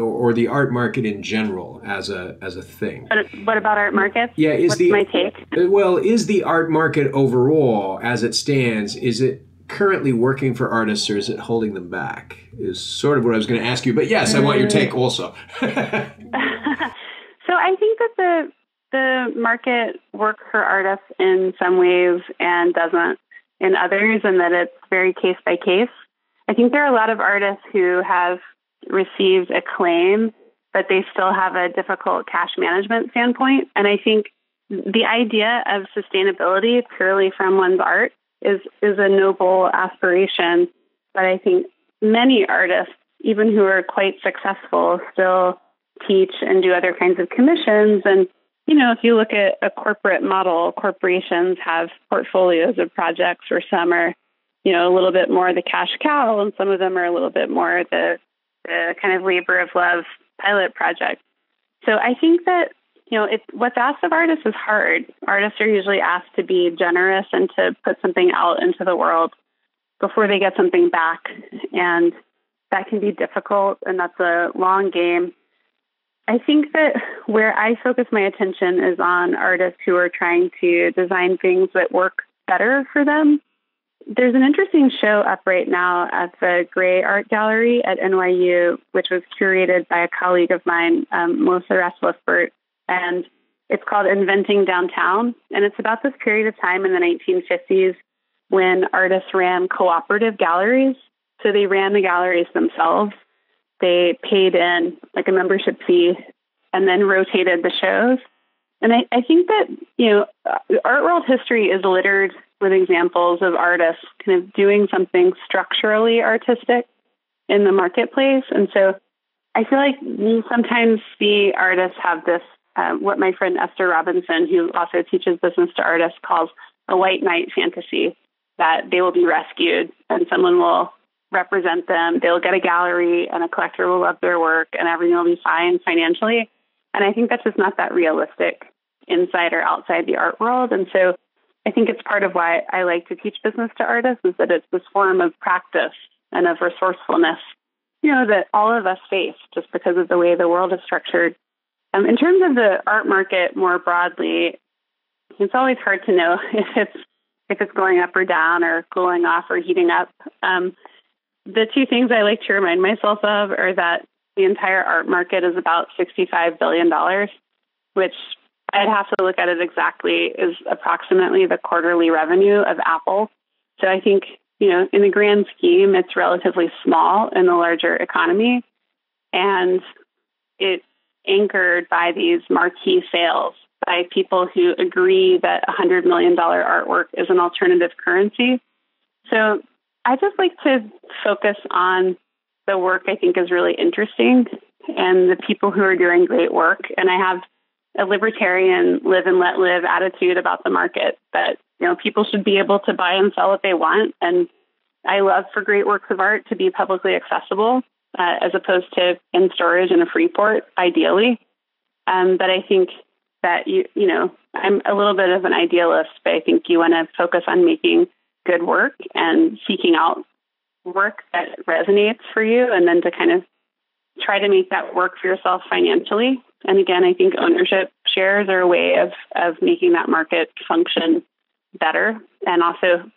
or the art market in general as a as a thing? But what about art markets? Yeah is What's the my take? Uh, well is the art market overall as it stands is it currently working for artists or is it holding them back? Is sort of what i was going to ask you but yes i want your take also. So i think that the the market works for artists in some ways and doesn't in others and that it's very case by case I think there are a lot of artists who have received acclaim, but they still have a difficult cash management standpoint. And I think the idea of sustainability purely from one's art is is a noble aspiration. But I think many artists, even who are quite successful, still teach and do other kinds of commissions. And you know, if you look at a corporate model, corporations have portfolios of projects where some are you know, a little bit more the cash cow, and some of them are a little bit more the, the kind of labor of love pilot project. So I think that you know, what's asked of artists is hard. Artists are usually asked to be generous and to put something out into the world before they get something back, and that can be difficult, and that's a long game. I think that where I focus my attention is on artists who are trying to design things that work better for them there's an interesting show up right now at the Grey Art Gallery at NYU, which was curated by a colleague of mine, um, Melissa Rasmussen, and it's called Inventing Downtown. And it's about this period of time in the 1950s when artists ran cooperative galleries. So they ran the galleries themselves. They paid in like a membership fee and then rotated the shows. And I, I think that, you know, art world history is littered with examples of artists kind of doing something structurally artistic in the marketplace. And so I feel like sometimes see artists have this, uh, what my friend Esther Robinson, who also teaches business to artists, calls a white knight fantasy that they will be rescued and someone will represent them. They'll get a gallery and a collector will love their work and everything will be fine financially. And I think that's just not that realistic inside or outside the art world. And so I think it's part of why I like to teach business to artists is that it's this form of practice and of resourcefulness, you know, that all of us face just because of the way the world is structured. Um, in terms of the art market more broadly, it's always hard to know if it's if it's going up or down or cooling off or heating up. Um, the two things I like to remind myself of are that the entire art market is about $65 billion, which I'd have to look at it exactly is approximately the quarterly revenue of Apple. So I think, you know, in the grand scheme, it's relatively small in the larger economy. And it's anchored by these marquee sales by people who agree that $100 million artwork is an alternative currency. So I just like to focus on the work I think is really interesting and the people who are doing great work. And I have a libertarian live and let live attitude about the market that, you know, people should be able to buy and sell what they want. And I love for great works of art to be publicly accessible uh, as opposed to in storage in a free port, ideally. Um, but I think that you, you know, I'm a little bit of an idealist, but I think you want to focus on making good work and seeking out work that resonates for you and then to kind of try to make that work for yourself financially. And again, I think ownership shares are a way of, of making that market function better and also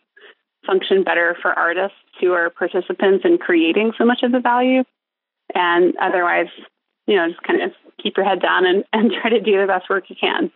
function better for artists who are participants in creating so much of the value. And otherwise, you know, just kind of keep your head down and, and try to do the best work you can.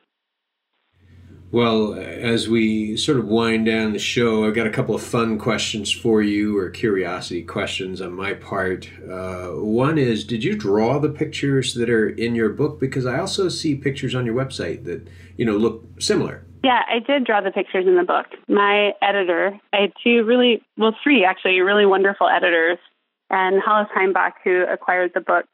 Well, as we sort of wind down the show, I've got a couple of fun questions for you, or curiosity questions on my part. Uh, one is Did you draw the pictures that are in your book? Because I also see pictures on your website that, you know, look similar. Yeah, I did draw the pictures in the book. My editor, I had two really, well, three actually, really wonderful editors. And Hollis Heimbach, who acquired the book,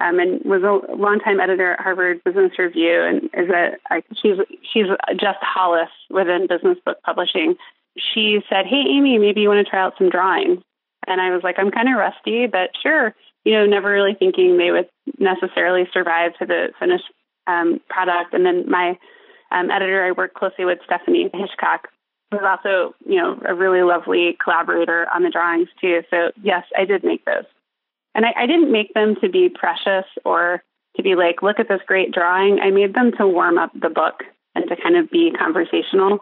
um, and was a longtime editor at Harvard Business Review, and is a she's she's just Hollis within business book publishing. She said, "Hey, Amy, maybe you want to try out some drawings." And I was like, "I'm kind of rusty, but sure." You know, never really thinking they would necessarily survive to the finished um, product. And then my um, editor, I worked closely with Stephanie Hitchcock, was also, you know, a really lovely collaborator on the drawings too. So yes, I did make those. And I, I didn't make them to be precious or to be like, look at this great drawing. I made them to warm up the book and to kind of be conversational.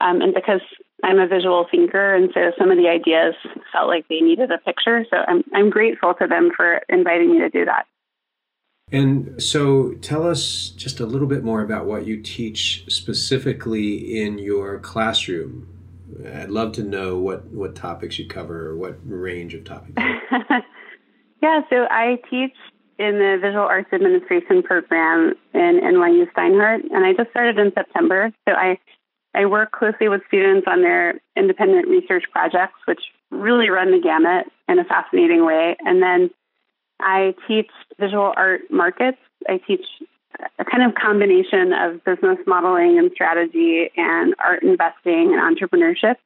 Um, and because I'm a visual thinker, and so some of the ideas felt like they needed a picture. So I'm I'm grateful to them for inviting me to do that. And so tell us just a little bit more about what you teach specifically in your classroom. I'd love to know what, what topics you cover or what range of topics. Yeah, so I teach in the Visual Arts Administration program in NYU Steinhardt, and I just started in September. So I I work closely with students on their independent research projects, which really run the gamut in a fascinating way. And then I teach visual art markets. I teach a kind of combination of business modeling and strategy and art investing and entrepreneurship.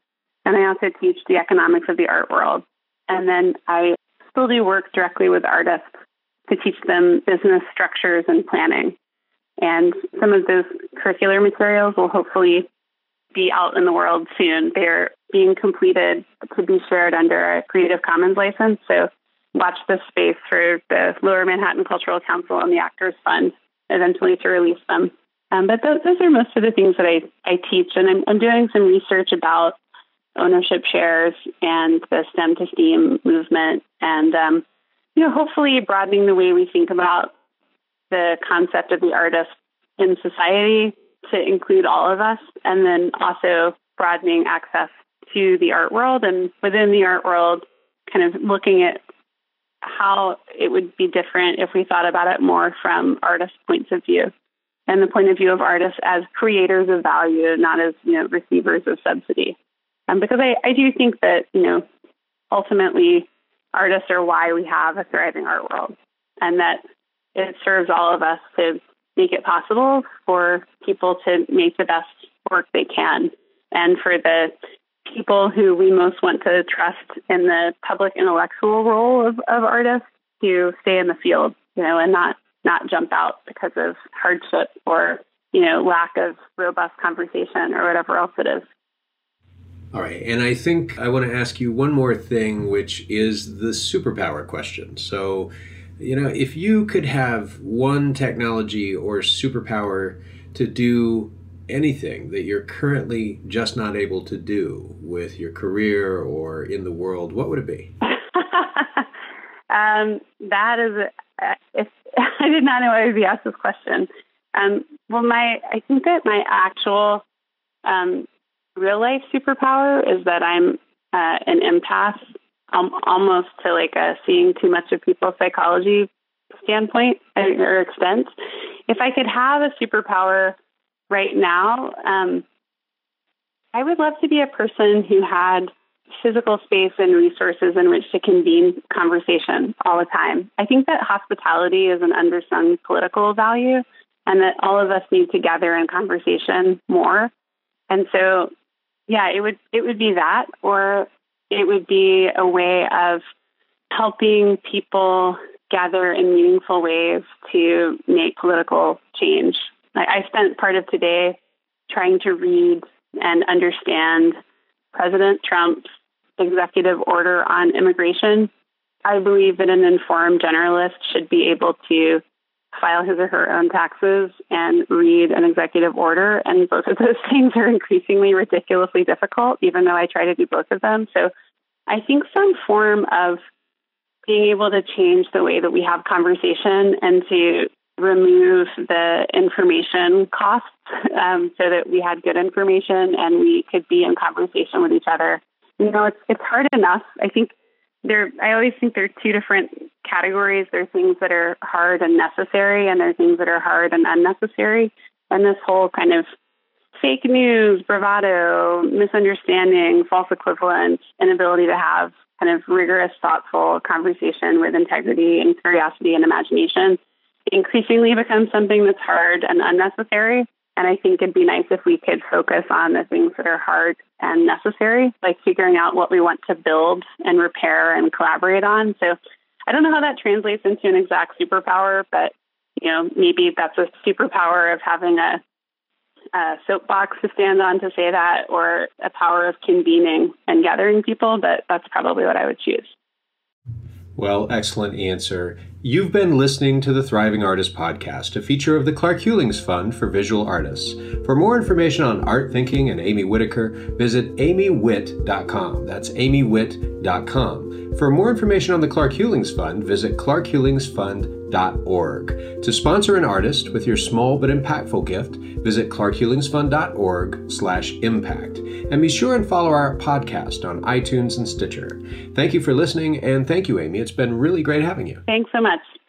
And I also teach the economics of the art world. And then I still do work directly with artists to teach them business structures and planning. And some of those curricular materials will hopefully be out in the world soon. They're being completed to be shared under a Creative Commons license. So watch this space for the Lower Manhattan Cultural Council and the Actors Fund eventually to release them. Um, but those, those, are most of the things that I, I teach. And I'm, I'm doing some research about ownership shares and the STEM to STEAM movement, and um, you know, hopefully broadening the way we think about the concept of the artist in society to include all of us, and then also broadening access to the art world and within the art world, kind of looking at how it would be different if we thought about it more from artists' points of view and the point of view of artists as creators of value, not as you know receivers of subsidy. Um, because I, I do think that, you know, ultimately artists are why we have a thriving art world and that it serves all of us to make it possible for people to make the best work they can and for the people who we most want to trust in the public intellectual role of, of artists to stay in the field, you know, and not not jump out because of hardship or you know, lack of robust conversation or whatever else it is. All right. And I think I want to ask you one more thing, which is the superpower question. So, you know, if you could have one technology or superpower to do anything that you're currently just not able to do with your career or in the world, what would it be? um, that is, uh, if, I did not know I would be asked this question. Um, well, my I think that my actual um, real life superpower is that I'm uh, an empath, um, almost to like a seeing too much of people's psychology standpoint or extent. If I could have a superpower right now, um, I would love to be a person who had physical space and resources in which to convene conversation all the time. I think that hospitality is an undersung political value and that all of us need to gather in conversation more. And so, yeah, it would it would be that or it would be a way of helping people gather in meaningful ways to make political change. I spent part of today trying to read and understand President Trump's executive order on immigration. I believe that an informed generalist should be able to file his or her own taxes and read an executive order. And both of those things are increasingly ridiculously difficult, even though I try to do both of them. So I think some form of being able to change the way that we have conversation and to remove the information costs um, so that we had good information and we could be in conversation with each other. You know, it's it's hard enough. I think there. I always think there are two different categories. There are things that are hard and necessary, and there are things that are hard and unnecessary. And this whole kind of fake news, bravado, misunderstanding, false equivalence, inability to have kind of rigorous, thoughtful conversation with integrity and curiosity and imagination increasingly becomes something that's hard and unnecessary. And I think it'd be nice if we could focus on the things that are hard and necessary, like figuring out what we want to build and repair and collaborate on. So I don't know how that translates into an exact superpower, but you know, maybe that's a superpower of having a a soapbox to stand on to say that or a power of convening and gathering people, but that's probably what I would choose. Well, excellent answer. You've been listening to the Thriving Artist Podcast, a feature of the Clark Hulings Fund for Visual Artists. For more information on art thinking and Amy Whitaker, visit amywitt.com. That's amywitt.com. For more information on the Clark Hulings Fund, visit clarkhulingsfund.org. To sponsor an artist with your small but impactful gift, visit clarkhulingsfund.org slash impact. And be sure and follow our podcast on iTunes and Stitcher. Thank you for listening, and thank you, Amy. It's been really great having you. Thanks so much.